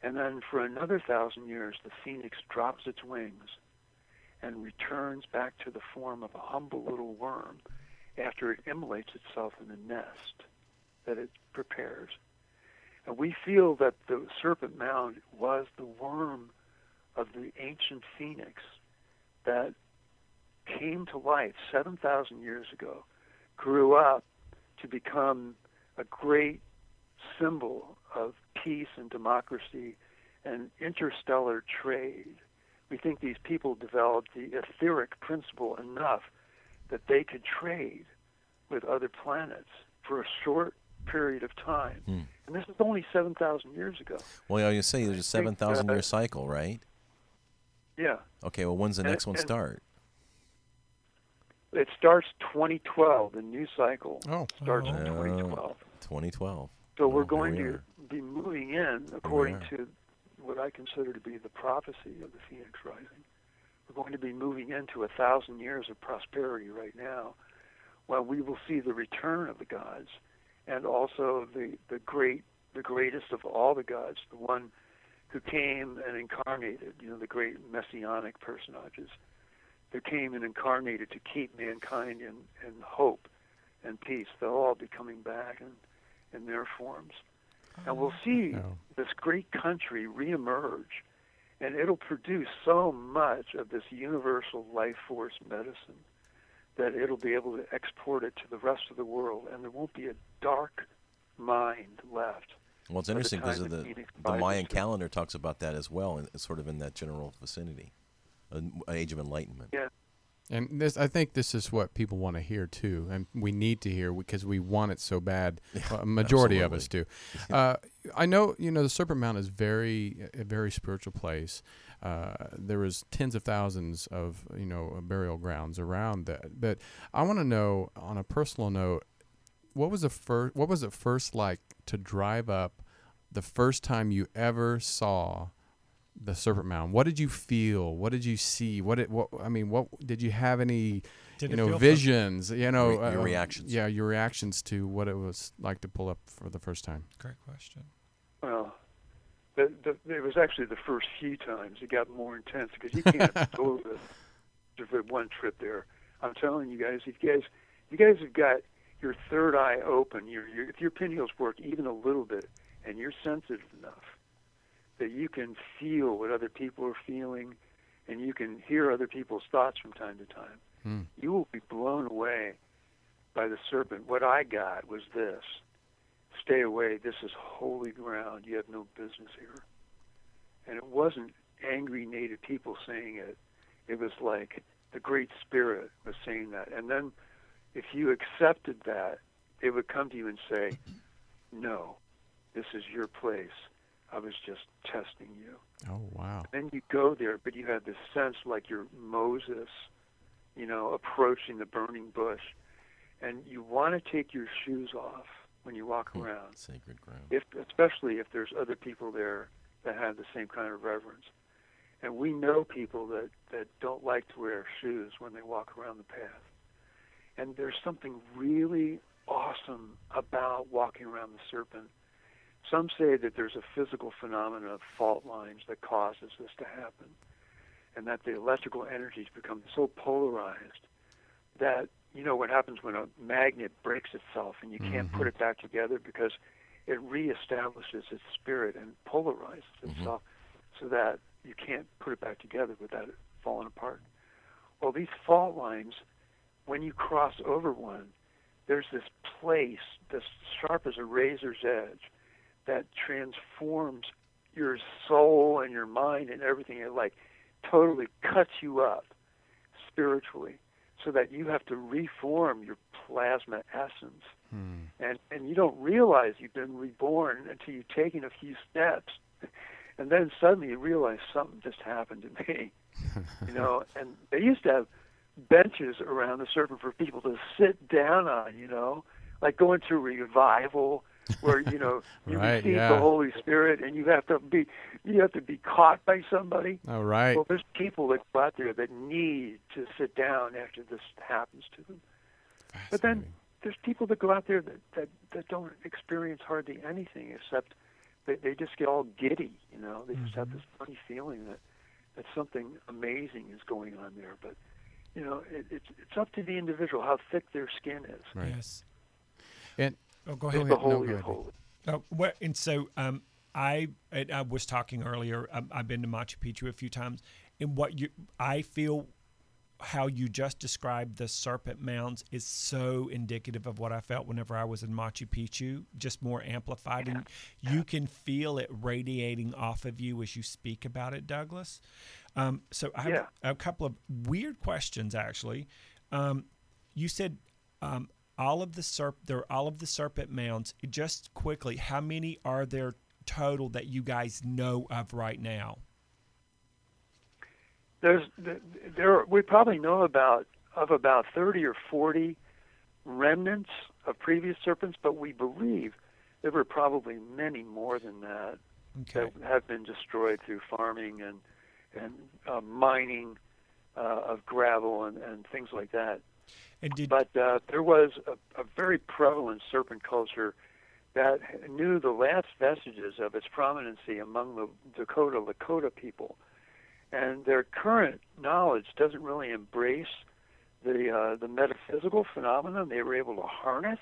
And then for another thousand years, the phoenix drops its wings and returns back to the form of a humble little worm after it immolates itself in a nest that it prepares. And we feel that the Serpent Mound was the worm of the ancient phoenix that came to life 7,000 years ago, grew up to become a great symbol of peace and democracy and interstellar trade. We think these people developed the etheric principle enough that they could trade with other planets for a short period of time. Hmm. And this is only 7,000 years ago. Well, you say there's a seven thousand year uh, cycle, right? Yeah. Okay. Well, when's the and- next one start? It starts 2012. The new cycle Oh. starts in Oh. 2012. 2012. So we're Oh, going we to be moving in according to what I consider to be the prophecy of the Phoenix Rising. We're going to be moving into a thousand years of prosperity right now, while we will see the return of the gods, and also the the great the greatest of all the gods, the one who came and incarnated, you know, the great messianic personages that came and incarnated to keep mankind in, in hope and peace. They'll all be coming back in, in their forms. And we'll see this great country reemerge, and it'll produce so much of this universal life force medicine that it'll be able to export it to the rest of the world, and there won't be a dark mind left. Well, it's interesting because the the the Mayan calendar talks about that as well, and sort of in that general vicinity, an age of enlightenment. Yeah. And this, I think, this is what people want to hear too, and we need to hear because we want it so bad. Well, a majority of us do. Uh, I know, you know, the Serpent Mound is very, a very spiritual place. Uh, there was tens of thousands of, you know, burial grounds around that. But I want to know, on a personal note, what was the first? What was it first like to drive up the first time you ever saw the Serpent Mound? What did you feel? What did you see? What did what? I mean, what did you have any? Did you know, feel fun? visions. You know, Re- your uh, reactions. Yeah, your reactions to what it was like to pull up for the first time. Great question. Well, the, the, it was actually the first few times it got more intense because you can't go to the, to one trip there. I'm telling you guys, if you guys, you guys have got your third eye open, your, your if your pinwheels work even a little bit, and you're sensitive enough that you can feel what other people are feeling, and you can hear other people's thoughts from time to time, Hmm. you will be blown away by the serpent. What I got was this stay away. This is holy ground. You have no business here. And it wasn't angry native people saying it. It was like the Great Spirit was saying that. And then if you accepted that, it would come to you and say, No, this is your place. I was just testing you. Oh wow. Then you go there, but you have this sense like you're Moses, you know, approaching the burning bush. And you want to take your shoes off when you walk Hmm. around Sacred ground. if especially if there's other people there that have the same kind of reverence. And we know people that, that don't like to wear shoes when they walk around the path. And there's something really awesome about walking around the serpent. Some say that there's a physical phenomenon of fault lines that causes this to happen, and that the electrical energies become so polarized that you know what happens when a magnet breaks itself and you can't put mm-hmm. it back together because it reestablishes its spirit and polarizes mm-hmm. itself so that you can't put it back together without it falling apart. Well, these fault lines, when you cross over one, there's this place that's sharp as a razor's edge that transforms your soul and your mind and everything. It like totally cuts you up spiritually so that you have to reform your plasma essence. Hmm. And and you don't realize you've been reborn until you've taken a few steps. And then suddenly you realize something just happened to me. you know, and they used to have benches around the serpent for people to sit down on, you know, like going to revival where you know you Right, receive yeah. the Holy Spirit and you have to be you have to be caught by somebody. All right. Well, there's people that go out there that need to sit down after this happens to them. But then there's people that go out there that that, that don't experience hardly anything except they they just get all giddy. You know, they just have mm-hmm. this funny feeling that that something amazing is going on there. But you know, it, it's it's up to the individual how thick their skin is. Right. Yes. And Oh, go ahead. No, go ahead. holies. Uh, well, and so um, I I was talking earlier. Um, I've been to Machu Picchu a few times, and what you I feel how you just described the serpent mounds is so indicative of what I felt whenever I was in Machu Picchu, just more amplified, and you can feel it radiating off of you as you speak about it, Douglas. Um, so I have Yeah. a couple of weird questions actually. Um, you said um, all of the serp there all of the serpent mounds. Just quickly, how many are there total that you guys know of right now? There's there we probably know about of about 30 or 40 remnants of previous serpents, but we believe there were probably many more than that Okay. that have been destroyed through farming and and uh, mining uh, of gravel and, and things like that. And did But uh, there was a, a very prevalent serpent culture that knew the last vestiges of its prominency among the Dakota Lakota people. And their current knowledge doesn't really embrace the uh, the metaphysical phenomenon they were able to harness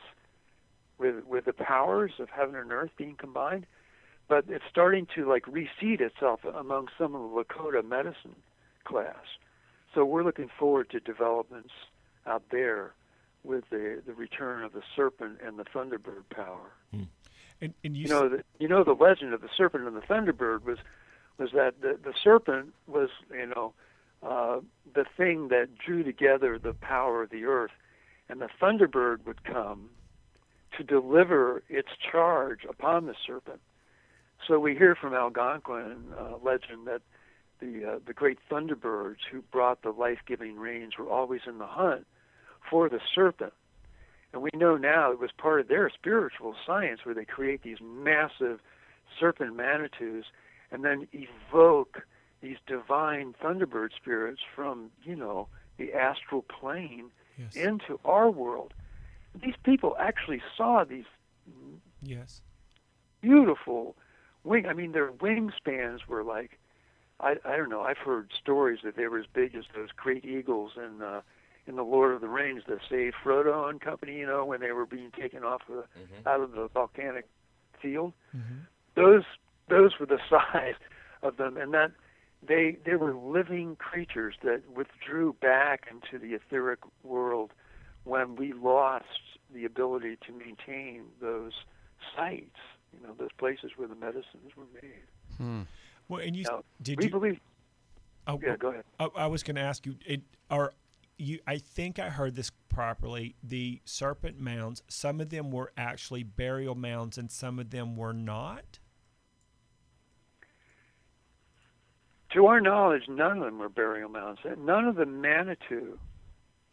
with with the powers of heaven and earth being combined. But it's starting to like reseed itself among some of the Lakota medicine class. So we're looking forward to developments out there with the the return of the serpent and the thunderbird power. and, and you, You know the you know the legend of the serpent and the thunderbird was was that the the serpent was you know uh, the thing that drew together the power of the earth, and the thunderbird would come to deliver its charge upon the serpent. So we hear from Algonquin uh, legend that the uh, the great thunderbirds who brought the life-giving rains were always in the hunt for the serpent. And we know now it was part of their spiritual science where they create these massive serpent manitous and then evoke these divine thunderbird spirits from, you know, the astral plane yes, into our world. These people actually saw these yes, beautiful wing. I mean, their wingspans were like, I, I don't know. I've heard stories that they were as big as those great eagles in uh, in the Lord of the Rings that saved Frodo and company. You know, when they were being taken off of the, mm-hmm. out of the volcanic field. Mm-hmm. Those those were the size of them, and that they they were living creatures that withdrew back into the etheric world when we lost the ability to maintain those sites, you know, those places where the medicines were made. Hmm. well, and you Now, did we you? believe. oh, Yeah, go ahead. I, I was going to ask you. It are you? I think I heard this properly. The serpent mounds. Some of them were actually burial mounds, and some of them were not. To our knowledge, none of them were burial mounds. None of the Manitou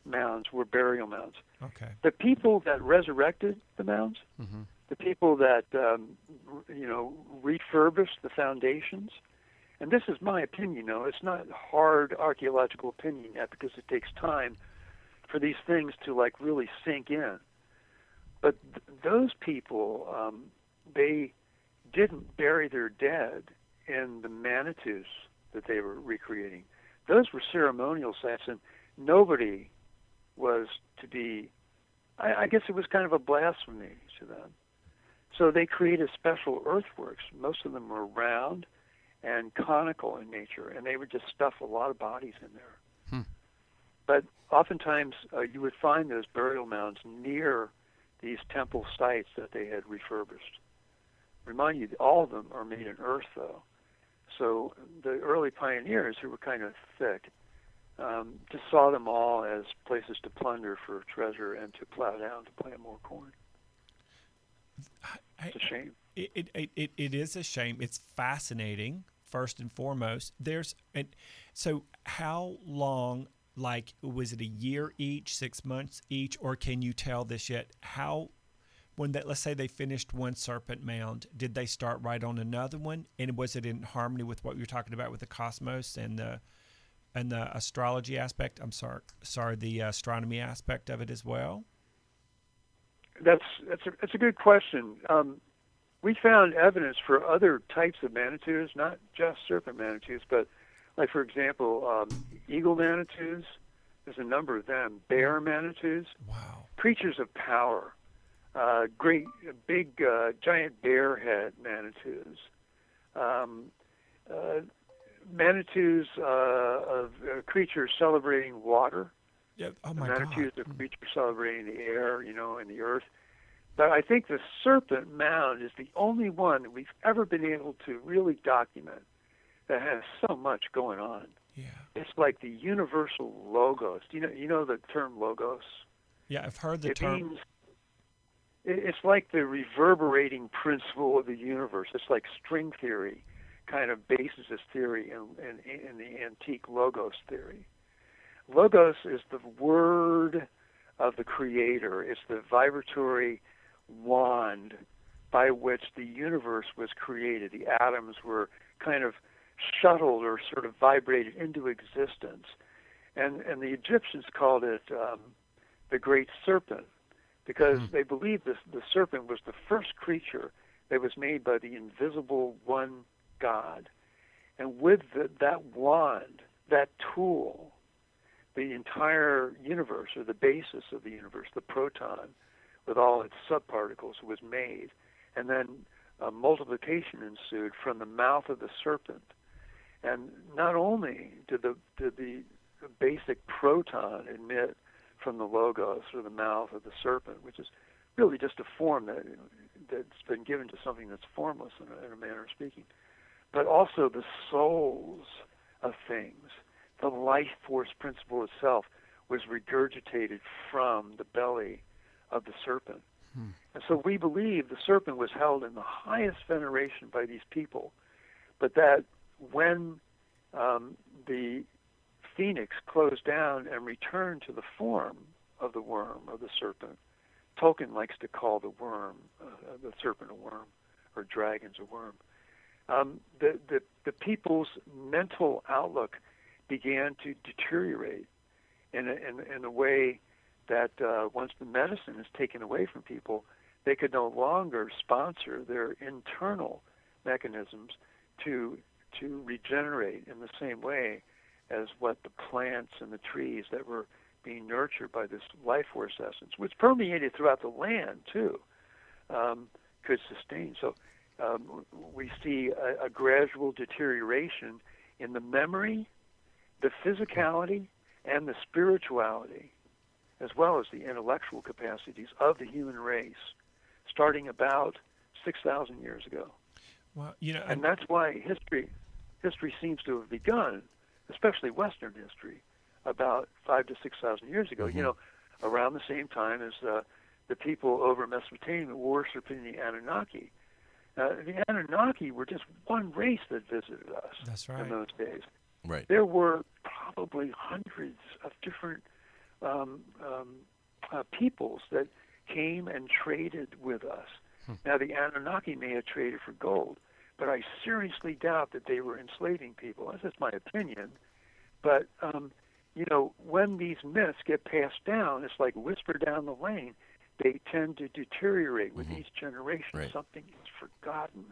mounds were burial mounds. Okay. The people that resurrected the mounds, the people that um, you know refurbished the foundations, and this is my opinion. Know, it's not hard archaeological opinion yet because it takes time for these things to like really sink in. But th- those people, um, they didn't bury their dead in the Manitous that they were recreating. Those were ceremonial sites, and nobody was to be. I, I guess it was kind of a blasphemy to them. So they created special earthworks. Most of them were round and conical in nature, and they would just stuff a lot of bodies in there. But oftentimes, uh, you would find those burial mounds near these temple sites that they had refurbished. Remind you, all of them are made in earth, though. So the early pioneers, who were kind of thick, um, just saw them all as places to plunder for treasure and to plow down to plant more corn. I, It's a shame. it, it, it, it is a shame. It's fascinating, first and foremost. There's and so how long? Like, was it a year each, six months each, or can you tell this yet? How when that let's say they finished one serpent mound, did they start right on another one? And was it in harmony with what you're talking about with the cosmos and the and the astrology aspect? I'm sorry, sorry, the astronomy aspect of it as well. That's that's a that's a good question. Um, we found evidence for other types of manitous, not just serpent manitous, but like for example, um, eagle manitous. There's a number of them. Bear manitous. Wow. Creatures of power. Uh, great, big, uh, giant bear head manitous. Um, uh, manitous uh, of uh, creatures celebrating water. Yeah. Oh my manitous God. of creatures celebrating the air, you know, and the earth. But I think the serpent mound is the only one that we've ever been able to really document that has so much going on. Yeah. It's like the universal logos. Do you know you know the term logos? Yeah, I've heard the it term. means it's like the reverberating principle of the universe. It's like string theory kind of bases this theory in, in, in the antique logos theory. Logos is the word of the creator. It's the vibratory wand by which the universe was created. The atoms were kind of shuttled or sort of vibrated into existence. And, and the Egyptians called it um, the great serpent because they believed this, the serpent was the first creature that was made by the invisible one God. And with the, that wand, that tool, the entire universe, or the basis of the universe, the proton, with all its subparticles, was made. And then a multiplication ensued from the mouth of the serpent. And not only did the, did the basic proton emit from the logos or the mouth of the serpent, which is really just a form that that's been given to something that's formless in a, in a manner of speaking, but also the souls of things, the life force principle itself was regurgitated from the belly of the serpent. And so we believe the serpent was held in the highest veneration by these people, but that when um, the phoenix closed down and returned to the form of the worm, of the serpent, Tolkien likes to call the worm, uh, the serpent a worm, or dragons a worm. Um, the, the, the people's mental outlook began to deteriorate in a, in, in a way that uh, once the medicine is taken away from people, they could no longer sponsor their internal mechanisms to to regenerate in the same way as what the plants and the trees that were being nurtured by this life force essence, which permeated throughout the land too, um, could sustain. So um, we see a, a gradual deterioration in the memory, the physicality, and the spirituality, as well as the intellectual capacities of the human race, starting about 6,000 years ago. Well, you know, And that's why history history seems to have begun, especially Western history, about five to six thousand years ago. You know, around the same time as uh, the people over Mesopotamia were worshiping the Anunnaki. Uh, the Anunnaki were just one race that visited us That's in right. those days. Right. There were probably hundreds of different um, um, uh, peoples that came and traded with us. Now, the Anunnaki may have traded for gold, but I seriously doubt that they were enslaving people. That's just my opinion. But, um, you know, when these myths get passed down, it's like whisper down the lane. They tend to deteriorate with each generation. Right. Something is forgotten.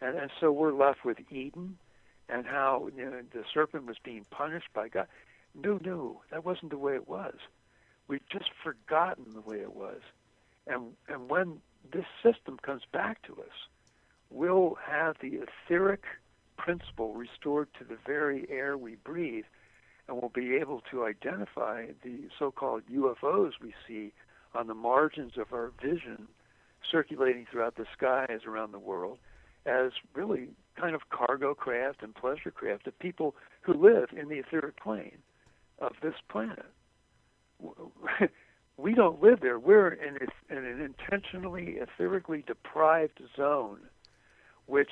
And, and so we're left with Eden and how you know, the serpent was being punished by God. No, no, that wasn't the way it was. We've just forgotten the way it was. And, and when this system comes back to us, we'll have the etheric principle restored to the very air we breathe, and we'll be able to identify the so-called UFOs we see on the margins of our vision circulating throughout the skies around the world as really kind of cargo craft and pleasure craft of people who live in the etheric plane of this planet. We don't live there. We're in, a, in an intentionally etherically deprived zone, which,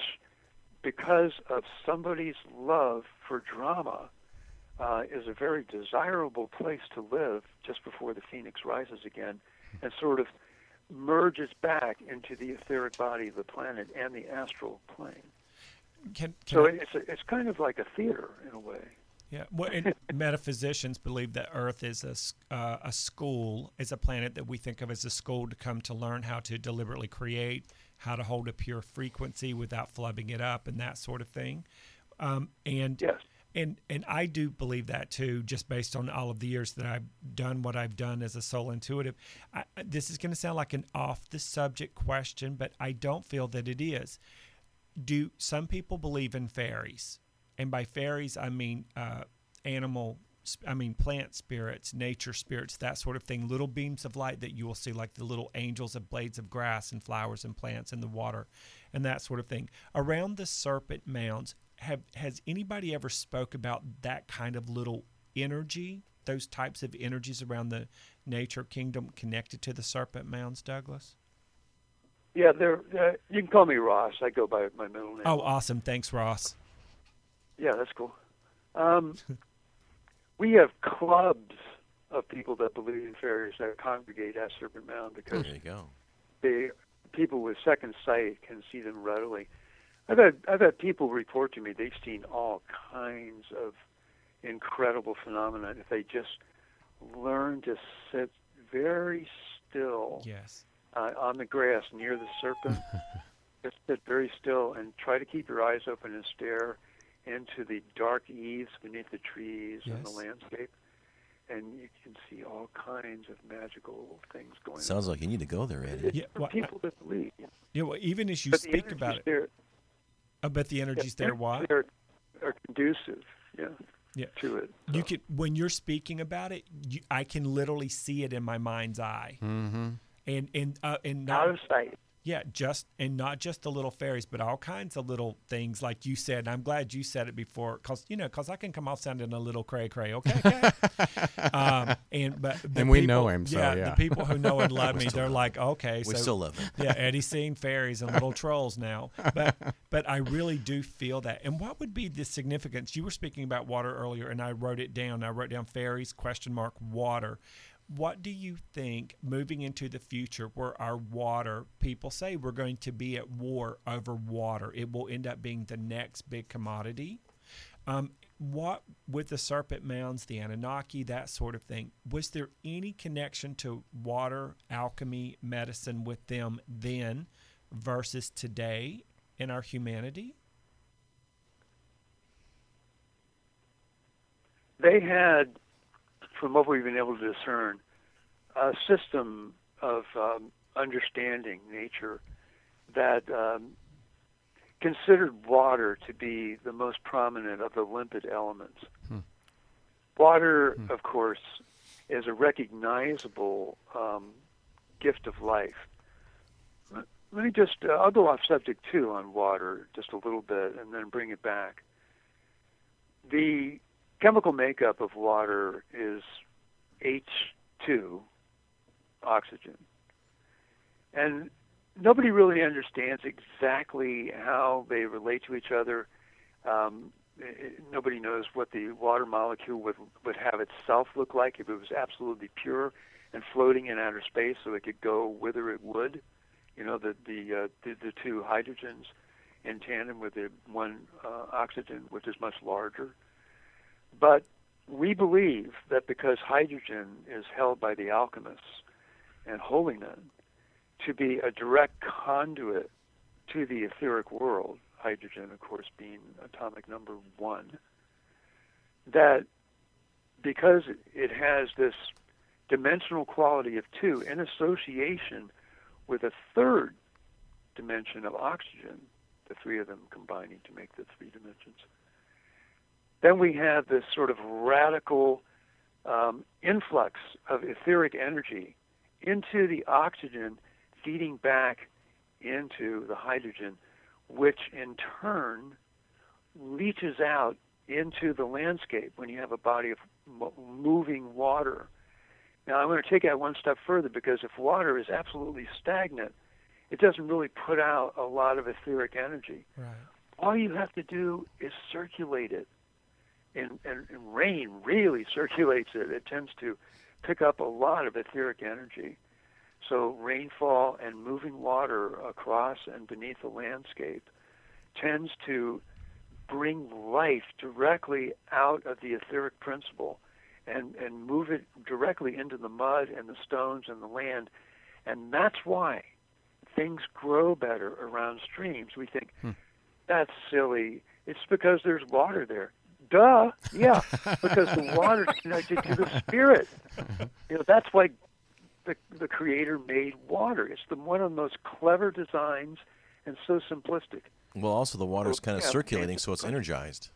because of somebody's love for drama, uh, is a very desirable place to live just before the phoenix rises again, and sort of merges back into the etheric body of the planet and the astral plane. Can, can So I- it's a, it's kind of like a theater in a way. Yeah, well, and metaphysicians believe that Earth is a, uh, a school, is a planet that we think of as a school to come to learn how to deliberately create, how to hold a pure frequency without flubbing it up, and that sort of thing. Um, and Yes. and and I do believe that too, just based on all of the years that I've done what I've done as a soul intuitive. I, I- this is going to sound like an off the subject question, but I don't feel that it is. Do some people believe in fairies? And by fairies, I mean uh, animal. I mean plant spirits, nature spirits, that sort of thing. Little beams of light that you will see, like the little angels of blades of grass and flowers and plants in the water, and that sort of thing. Around the serpent mounds, have has anybody ever spoke about that kind of little energy, those types of energies around the nature kingdom connected to the serpent mounds, Douglas? Yeah, they're, uh, you can call me Ross. I go by my middle name. Oh, awesome! Thanks, Ross. Yeah, that's cool. Um, we have clubs of people that believe in fairies that congregate at Serpent Mound because There you go. they people with second sight can see them readily. I've had I've had people report to me they've seen all kinds of incredible phenomena if they just learn to sit very still Yes. uh, on the grass near the serpent. just sit very still and try to keep your eyes open and stare into the dark eaves beneath the trees and the landscape, and you can see all kinds of magical things going on. Sounds like you need to go there, Eddie. on. Yeah, For well, people that believe. Yeah, well, even as you but speak about it, there, I bet the yeah, energy's the there. energies What? there are conducive, yeah, Yeah. to it. You So, can when you're speaking about it, you, I can literally see it in my mind's eye, Mm-hmm. and and uh, and out of sight. Yeah, just and not just the little fairies, but all kinds of little things like you said. And I'm glad you said it before, cause you know, cause I can come off sounding a little cray cray, okay? okay? um, and but the And we know him, so yeah, yeah. the people who know and love me, they're love like, okay, We so still love him. yeah, Eddie's seeing fairies and little trolls now. But but I really do feel that. And what would be the significance? You were speaking about water earlier, and I wrote it down. I wrote down fairies question mark water. What do you think moving into the future, where our water people say we're going to be at war over water, it will end up being the next big commodity? Um, what with the serpent mounds, the Anunnaki, that sort of thing? Was there any connection to water, alchemy, medicine with them then versus today in our humanity? They had, from what we've been able to discern, a system of um, understanding nature that um, considered water to be the most prominent of the limpid elements. Water, of course, is a recognizable um, gift of life. Let let me just, uh, I'll go off subject too on water just a little bit and then bring it back. The chemical makeup of water is H2, oxygen. And nobody really understands exactly how they relate to each other. Um, i- i- nobody knows what the water molecule would, would have itself look like if it was absolutely pure and floating in outer space so it could go whither it would. You know, the, the, uh, the, the two hydrogens in tandem with the one uh, oxygen, which is much larger. But we believe that because hydrogen is held by the alchemists and holiness to be a direct conduit to the etheric world, hydrogen, of course, being atomic number one, that because it has this dimensional quality of two in association with a third dimension of oxygen, the three of them combining to make the three dimensions, then we have this sort of radical um, influx of etheric energy into the oxygen, feeding back into the hydrogen, which in turn leaches out into the landscape when you have a body of moving water. Now, I'm going to take that one step further because if water is absolutely stagnant, it doesn't really put out a lot of etheric energy. Right. All you have to do is circulate it. And, and, and rain really circulates it. It tends to pick up a lot of etheric energy. So rainfall and moving water across and beneath the landscape tends to bring life directly out of the etheric principle and, and move it directly into the mud and the stones and the land. And that's why things grow better around streams. We think, hmm. that's silly. It's because there's water there. Duh. Yeah, because the water's connected to the spirit. You know, that's why the, the creator made water. It's the one of the most clever designs and so simplistic. Well, also the water is kind of yeah, circulating, so it's energized,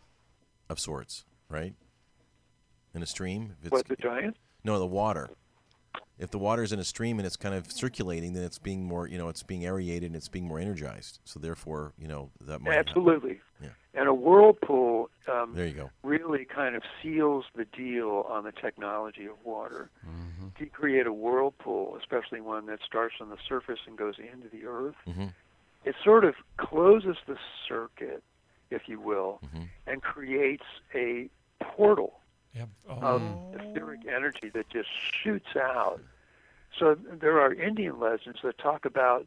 of sorts, right? In a stream. If it's, what the giant? No, the water. If the water is in a stream and it's kind of circulating, then it's being more, you know, it's being aerated and it's being more energized. So therefore, you know, that might absolutely. Yeah. And a whirlpool. Um, there you go. Really kind of seals the deal on the technology of water. Mm-hmm. To create a whirlpool, especially one that starts on the surface and goes into the earth. Mm-hmm it sort of closes the circuit, if you will, mm-hmm. and creates a portal yep. oh. of etheric energy that just shoots out. So there are Indian legends that talk about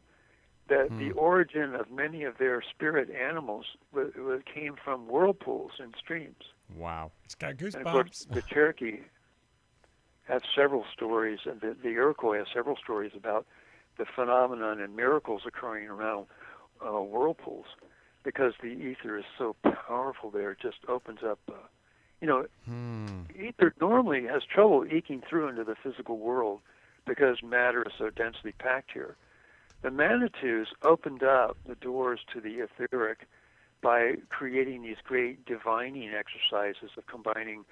that the hmm. origin of many of their spirit animals w- w- came from whirlpools and streams. Wow, it's got goosebumps. And of course, the Cherokee have several stories, and the, the Iroquois have several stories about the phenomenon and miracles occurring around uh, whirlpools because the ether is so powerful there. It just opens up. Uh, you know, hmm. ether normally has trouble eking through into the physical world because matter is so densely packed here. The Manitous opened up the doors to the etheric by creating these great divining exercises of combining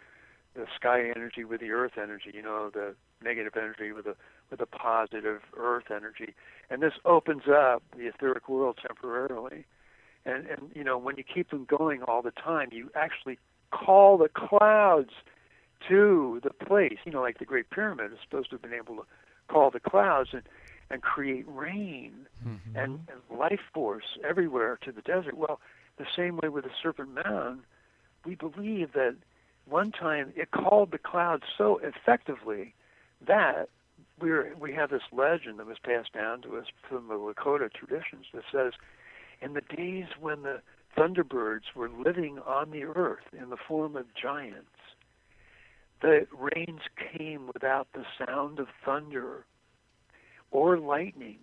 the sky energy with the earth energy, you know, the negative energy with the with a positive earth energy. And this opens up the etheric world temporarily. And, and you know, when you keep them going all the time, you actually call the clouds to the place. You know, like the Great Pyramid is supposed to have been able to call the clouds and, and create rain mm-hmm. and, and life force everywhere to the desert. Well, the same way with the Serpent Mound, we believe that one time it called the clouds so effectively that we're, we have this legend that was passed down to us from the Lakota traditions that says, in the days when the thunderbirds were living on the earth in the form of giants, the rains came without the sound of thunder or lightning,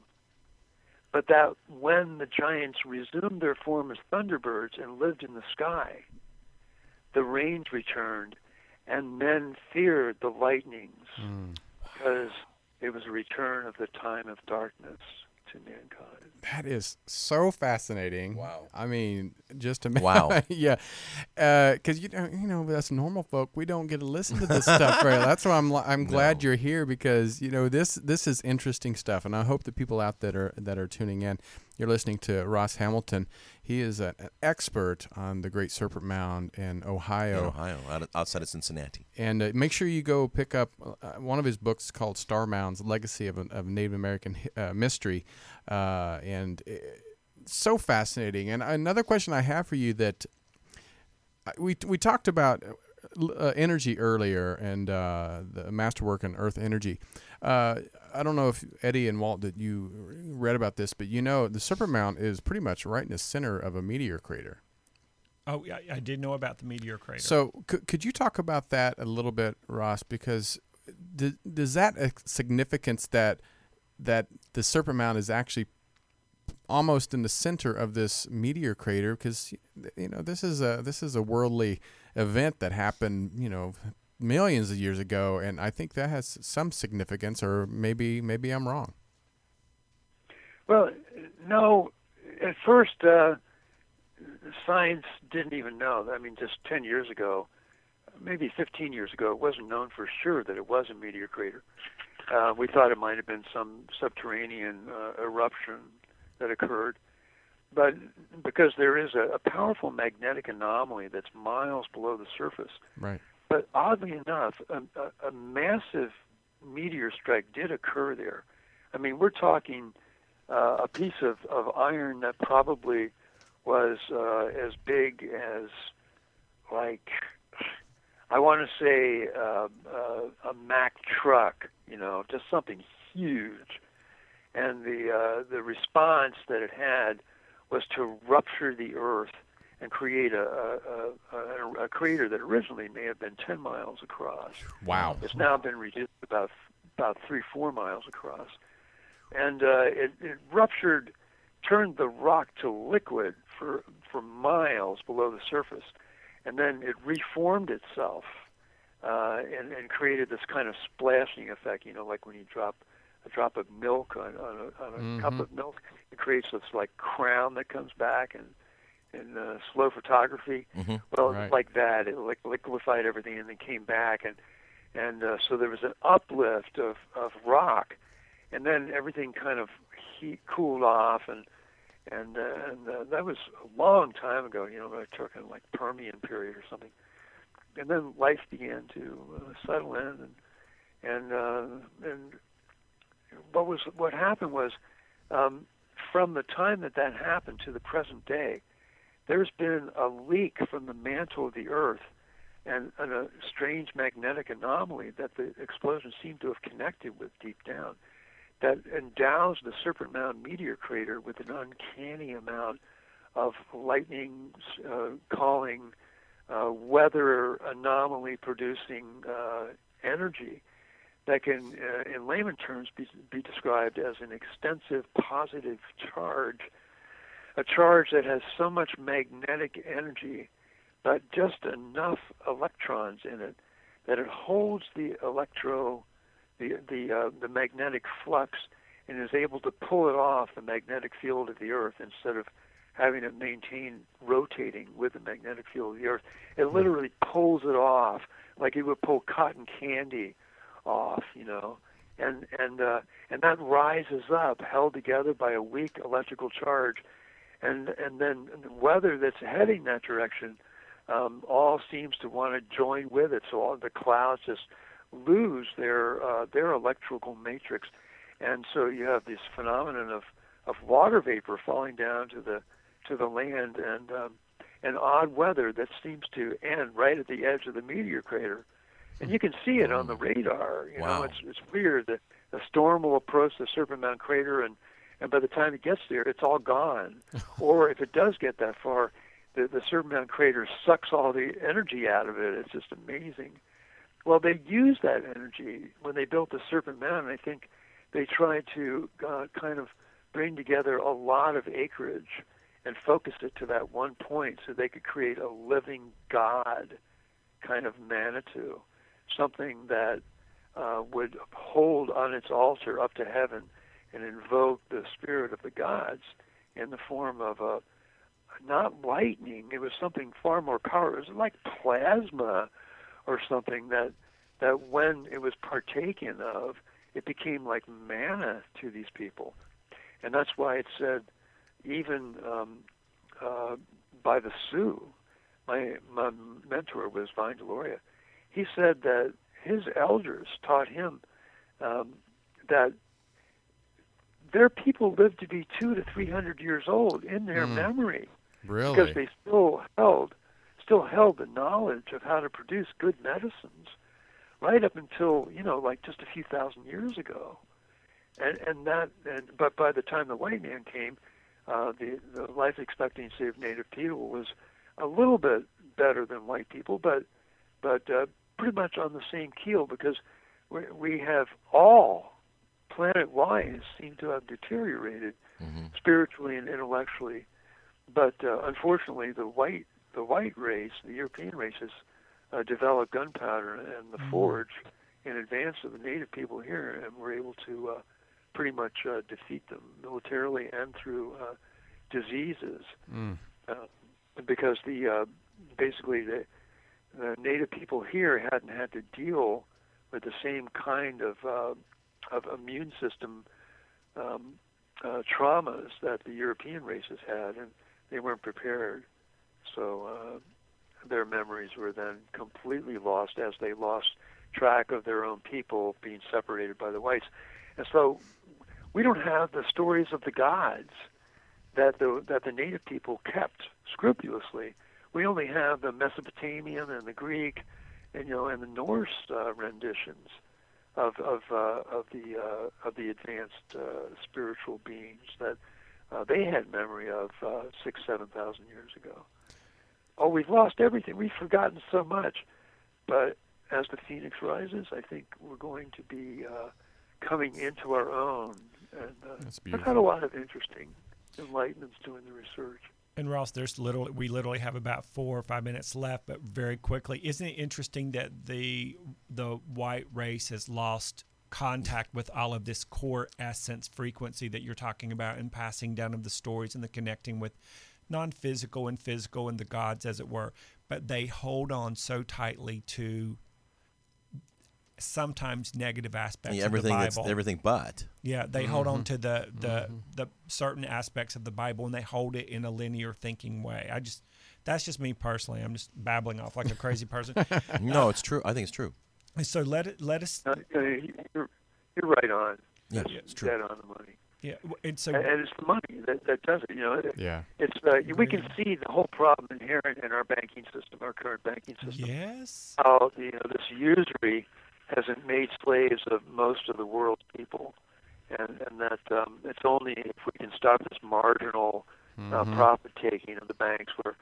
but that when the giants resumed their form as thunderbirds and lived in the sky, the rains returned, and men feared the lightnings mm. because it was a return of the time of darkness to mankind. That is so fascinating. Wow. I mean, just to wow. yeah, because uh, you know, you know, us normal folk, we don't get to listen to this stuff. Right? That's why I'm I'm glad no. you're here because you know this this is interesting stuff, and I hope the people out that are that are tuning in you're listening to Ross Hamilton. He is an expert on the Great Serpent Mound in Ohio. In Ohio, outside of Cincinnati. And uh, make sure you go pick up uh, one of his books called Star Mounds: Legacy of, of Native American uh, Mystery, uh, and uh, so fascinating. And another question I have for you that uh, we we talked about uh, energy earlier and uh, the masterwork in Earth energy. I don't know if Eddie and Walt that you read about this, but you know the Serpent Mound is pretty much right in the center of a meteor crater. Oh, I, I did know about the meteor crater. So could could you talk about that a little bit, Ross? Because th- does that significance that that the Serpent Mound is actually almost in the center of this meteor crater because you know this is a this is a worldly event that happened you know millions of years ago and I think that has some significance or maybe maybe I'm wrong. Well, no. At first, uh, science didn't even know. I mean, just 10 years ago, maybe 15 years ago, it wasn't known for sure that it was a meteor crater. Uh, we thought it might have been some subterranean uh, eruption that occurred. But because there is a, a powerful magnetic anomaly that's miles below the surface. Right. But oddly enough, a, a, a massive meteor strike did occur there. I mean, we're talking uh, a piece of, of iron that probably was uh, as big as, like, I want to say uh, uh, a Mack truck, you know, just something huge and the uh, the response that it had was to rupture the Earth and create a, a, a, a crater that originally may have been 10 miles across. Wow. It's now been reduced about about three four miles across, and uh, it, it ruptured, turned the rock to liquid for for miles below the surface, and then it reformed itself uh, and, and created this kind of splashing effect. You know, like when you drop a drop of milk on, on a, on a Mhm. cup of milk, it creates this like crown that comes back and in uh, slow photography. Mhm. Well, Right. like that, it like liquefied everything and then came back, and and uh, so there was an uplift of of rock, and then everything kind of heat cooled off, and and uh, and uh, that was a long time ago. You know, we're talking like Permian period or something, and then life began to uh, settle in, and and uh, and what was what happened was um, from the time that that happened to the present day, there's been a leak from the mantle of the Earth and, and a strange magnetic anomaly that the explosion seemed to have connected with deep down that endows the Serpent Mound meteor crater with an uncanny amount of lightning uh, calling, uh, weather anomaly producing uh, energy that can, uh, in layman terms, be, be described as an extensive positive charge, a charge that has so much magnetic energy, but just enough electrons in it that it holds the electro, the the uh, the magnetic flux, and is able to pull it off the magnetic field of the Earth instead of having it maintain rotating with the magnetic field of the Earth. It literally pulls it off like it would pull cotton candy off, you know, and and uh, and that rises up, held together by a weak electrical charge, and and then the weather that's heading that direction um, all seems to want to join with it. So all the clouds just lose their uh, their electrical matrix, and so you have this phenomenon of of water vapor falling down to the to the land and um, and odd weather that seems to end right at the edge of the meteor crater and you can see it on the radar. You Wow. know, it's it's weird that the storm will approach the Serpent Mound crater, and and by the time it gets there, it's all gone. or if it does get that far, the the Serpent Mound crater sucks all the energy out of it. It's just amazing. Well, they used that energy when they built the Serpent Mound. I think they tried to uh, kind of bring together a lot of acreage and focus it to that one point, so they could create a living God kind of Manitou something that uh, would hold on its altar up to heaven and invoke the spirit of the gods in the form of a not lightning. It was something far more powerful. It was like plasma or something that that when it was partaken of, it became like manna to these people, and that's why it said even um, uh, by the Sioux. My my mentor was Vine Deloria he said that his elders taught him um, that their people lived to be two to three hundred years old in their Mm. memory Really? because they still held still held the knowledge of how to produce good medicines right up until you know like just a few thousand years ago and and that and but by the time the white man came uh, the the life expectancy of native people was a little bit better than white people but but uh, pretty much on the same keel because we, we have all planet wise seem to have deteriorated Mhm. spiritually and intellectually but uh, unfortunately the white the white race the European races uh, developed gunpowder and the forge in advance of the native people here and were able to uh, pretty much uh, defeat them militarily and through uh, diseases Mm. uh, because the uh, basically the the native people here hadn't had to deal with the same kind of uh, of immune system um, uh, traumas that the European races had, and they weren't prepared. So uh, their memories were then completely lost as they lost track of their own people being separated by the whites. And so we don't have the stories of the gods that the that the native people kept scrupulously. We only have the Mesopotamian and the Greek, and you know, and the Norse uh, renditions of of uh, of the uh, of the advanced uh, spiritual beings that uh, they had memory of uh, six seven thousand years ago. Oh, we've lost everything. We've forgotten so much, but as the phoenix rises, I think we're going to be uh, coming into our own. And uh, I've had a lot of interesting enlightenments doing the research. And Ross, there's little. We literally have about four or five minutes left, but very quickly, isn't it interesting that the the white race has lost contact with all of this core essence frequency that you're talking about, and passing down of the stories and the connecting with non-physical and physical and the gods, as it were. But they hold on so tightly to sometimes negative aspects Yeah, of the everything that's Bible. everything but. Yeah, they hold on to the the the certain aspects of the Bible and they hold it in a linear thinking way. I just that's just me personally. I'm just babbling off like a crazy person. No, it's true. I think it's true. So let it let us Uh, you're, you're right on. Yeah, That's it's true. dead on the money. yeah, w- and so And, and it's the money that, that does it. You know, it, Yeah. it's uh, we can see the whole problem inherent in our banking system, our current banking system. yes, How you know this usury has made slaves of most of the world's people, and and that um, it's only if we can stop this marginal uh, profit taking of the banks where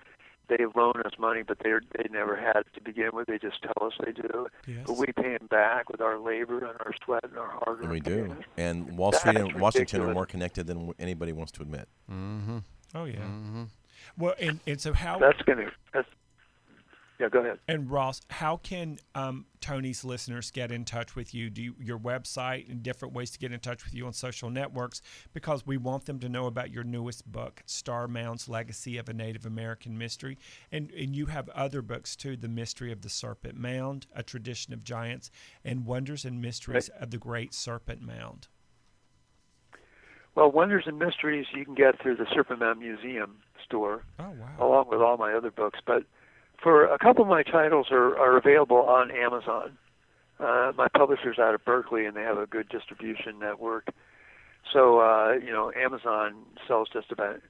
they loan us money, but they they never had it to begin with. They just tell us they do, yes. but we pay them back with our labor and our sweat and our hard work. And we do. And Wall Street That's and Washington are more connected than anybody wants to admit. Mm-hmm. oh yeah. Mm-hmm. Well, and and so how That's gonna. That's yeah. Go ahead. and Ross, how can um, Tony's listeners get in touch with you? Do you, your website and different ways to get in touch with you on social networks? Because we want them to know about your newest book, Star Mound's Legacy of a Native American Mystery, and and you have other books too, The Mystery of the Serpent Mound, A Tradition of Giants, and Wonders and Mysteries of the Great Serpent Mound. Well, Wonders and Mysteries you can get through the Serpent Mound Museum store, Oh wow! along with all my other books. But for a couple of my titles are, are available on Amazon. Uh, my publisher's out of Berkeley, and they have a good distribution network. So uh, you know, Amazon sells just about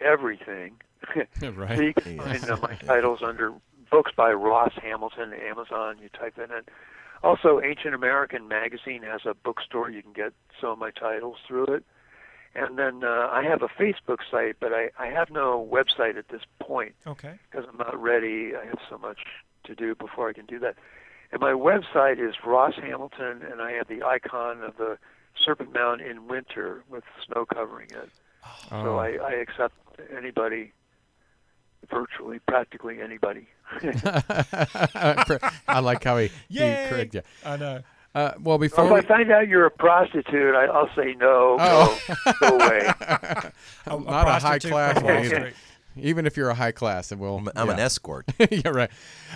everything. right. So you can find uh, my titles under books by Ross Hamilton, Amazon. You type that in. Also, Ancient American Magazine has a bookstore. You can get some of my titles through it. And then uh, I have a Facebook site, but I, I have no website at this point Okay. because I'm not ready. I have so much to do before I can do that. And my website is Ross Hamilton, and I have the icon of the Serpent Mound in winter with snow covering it. Oh. So I, I accept anybody, virtually, practically anybody. I like how he, he Yay! correct you. I know. Uh, well, Well, before if I find out you're a prostitute, I, I'll say no. Oh. Go, go away. A- a not a high class one either. Even if you're a high class, and we'll. I'm, I'm an yeah. escort. yeah, right.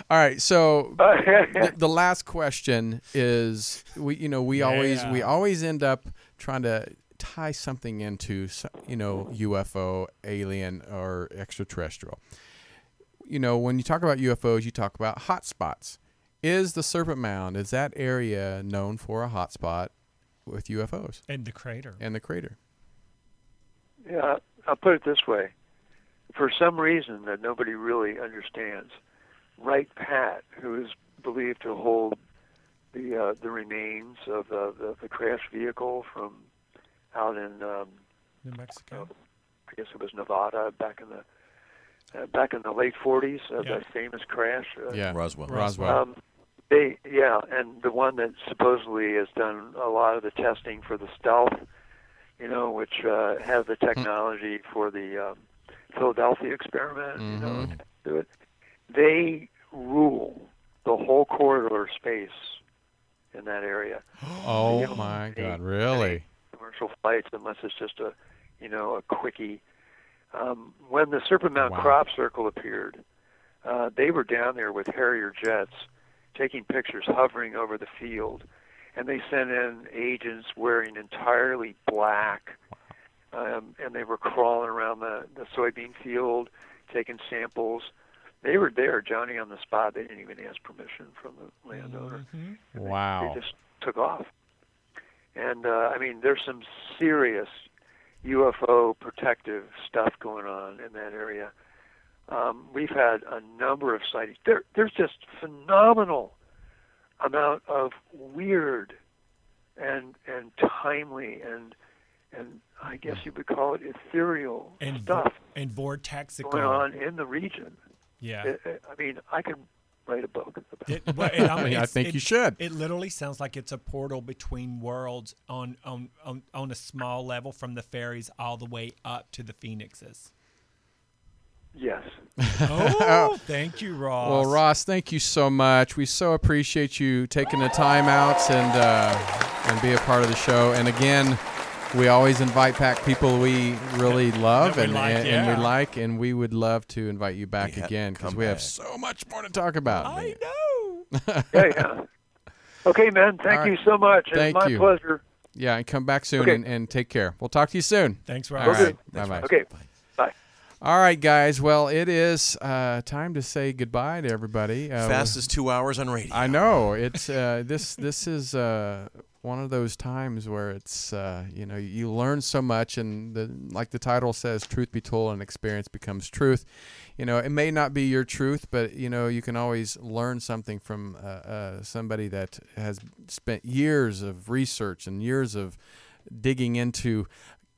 All right. So the, the last question is we you know we always we always end up trying to tie something into you know UFO alien or extraterrestrial you know when you talk about UFOs you talk about hot spots is the serpent mound is that area known for a hotspot with UFOs And the crater. and the crater Yeah, I'll put it this way. For some reason that nobody really understands, Wright Pat, who is believed to hold the uh, the remains of uh, the the crash vehicle from out in um, New Mexico. I guess it was Nevada back in the uh, back in the late 40s, uh, Yeah. that famous crash. Uh, yeah Roswell. Roswell Um, they yeah, and the one that supposedly has done a lot of the testing for the stealth, you know, which uh, has the technology for the um, Philadelphia experiment, you know, Mhm. to do it. They rule the whole corridor space in that area. oh You know, my god really Commercial flights, unless it's just a, you know, a quickie. Um, when the Serpent Mound Wow. crop circle appeared, uh, they were down there with Harrier jets, taking pictures, hovering over the field, and they sent in agents wearing entirely black, um, and they were crawling around the, the soybean field, taking samples. They were there, Johnny on the spot. They didn't even ask permission from the landowner. Mhm. And they- wow They just took off. And uh, I mean, there's some serious UFO protective stuff going on in that area. Um, we've had a number of sightings. There, there's just phenomenal amount of weird and and timely and and I guess you would call it ethereal and stuff and vortexical going on in the region. Yeah. I, I mean, I could write a book. About It, well, and I, mean, I think it- you should. It literally sounds like it's a portal between worlds on on, on on a small level from the fairies all the way up to the phoenixes. Yes. Oh, thank you, Ross. Well, Ross, thank you so much. We so appreciate you taking the time out and uh, and be a part of the show. And again, we always invite back people we really love we and, like, and, and we like, and we would love to invite you back Yeah, again because come we have so much more to talk about. I know. Yeah, yeah. Okay, man. Thank All right. you so much. Thank it's my you. pleasure. Yeah, and come back soon Okay. and, and take care. We'll talk to you soon. Thanks, All Ross. Okay. right. Bye bye. Okay. Bye. All right, guys. Well, it is uh, time to say goodbye to everybody. Uh, Fastest two hours on radio. I know it's uh, this. This is uh, one of those times where it's uh, you know you learn so much, and the, like the title says, "Truth be told, and experience becomes truth." You know, it may not be your truth, but you know you can always learn something from uh, uh, somebody that has spent years of research and years of digging into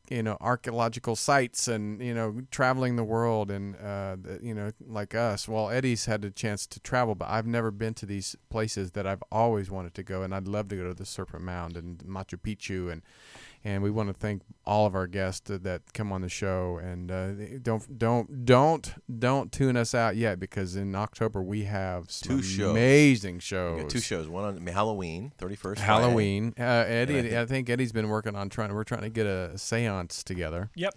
you know archaeological sites and you know traveling the world and uh, you know like us. Well eddie's had a chance to travel but i've never been to these places that i've always wanted to go and i'd love to go to the serpent mound and machu picchu and and we want to thank all of our guests that, that come on the show and uh, don't don't don't don't tune us out yet because in october we have some Two shows. amazing shows two shows. One on Halloween, 31st. Halloween. Uh, Eddie, And I I think, Eddie's been working on trying. We're trying to get a séance together, Yep.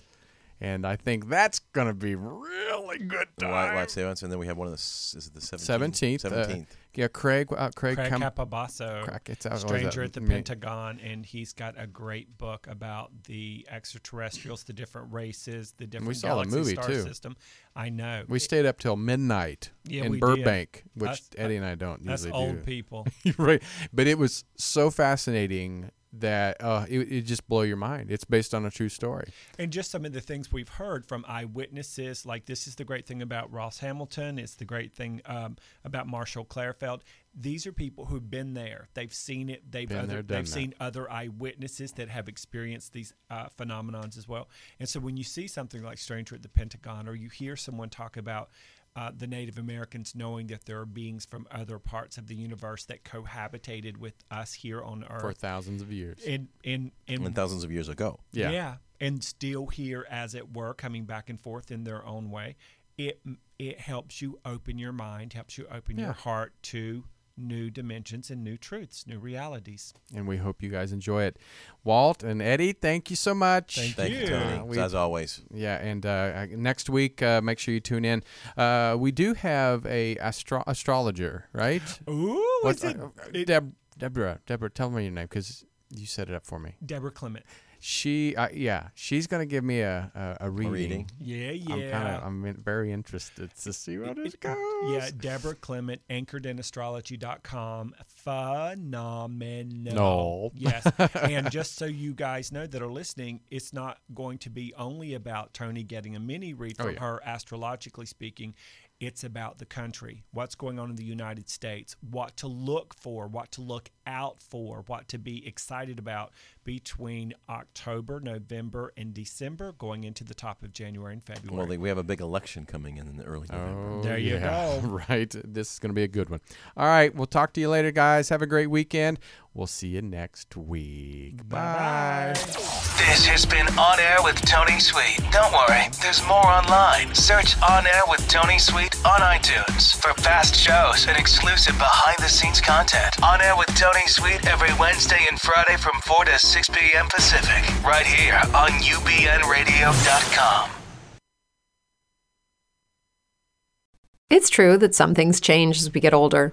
And I think that's gonna be really good Friday. Live, time. live seance, and then we have one of the. Is it the 17th? Seventeenth. Uh, 17th. yeah, Craig. Uh, Craig, Craig come. Campobasso, Craig, it's out- what was stranger at the Me- Pentagon, and he's got a great book about the extraterrestrials, the different races, the different We saw the movie, star too. system. I know. We stayed up till midnight Yeah, in we did. Burbank, which That's- Eddie and I don't That's usually old do. people. right, but it was so fascinating that uh, it, it just blow your mind. It's based on a true story. And just some of the things we've heard from eyewitnesses, like this is the great thing about Ross Hamilton. It's the great thing um, about Marshall Klarfeld. These are people who've been there. They've seen it. They've other, there, they've that. seen other eyewitnesses that have experienced these uh, phenomenons as well. And so when you see something like Stranger at the Pentagon, or you hear someone talk about uh, the Native Americans knowing that there are beings from other parts of the universe that cohabitated with us here on Earth, For thousands of years. in in in And thousands of years ago. Yeah. and still here, as it were, coming back and forth in their own way. It it helps you open your mind, helps you open Yeah. your heart to new dimensions and new truths, new realities. and we hope you guys enjoy it. Walt and Eddie, thank you so much. Thank Thank you, you. Tony. Uh, we- as always. Yeah, and uh, next week, uh, make sure you tune in. Uh, we do have a astro- astrologer, right? Ooh, What's it, uh, it- Deb- Deborah? Deborah, tell me your name because you set it up for me. Deborah Clement? She, uh, yeah, she's gonna give me a a, a reading. reading. Yeah, yeah. I'm kind of, I'm very interested to see what it goes. yeah, Deborah Clement, anchoredinastrology.com. Phenomenal. No. Yes. and just so you guys know that are listening, it's not going to be only about Tony getting a mini read Oh, from yeah. her, astrologically speaking. It's about the country, what's going on in the United States, what to look for, what to look out for, what to be excited about between October, November, and December, going into the top of January and February. Well, we have a big election coming in in the early November. Oh, There you yeah. go. Right. This is going to be a good one. All right. We'll talk to you later, guys. Have a great weekend. We'll see you next week. Bye. This has been On Air with Tony Sweet. Don't worry, there's more online. Search On Air with Tony Sweet on iTunes for past shows and exclusive behind the scenes content. On Air with Tony Sweet every Wednesday and Friday from 4 to 6 p.m. Pacific, right here on UBNradio.com. It's true that some things change as we get older.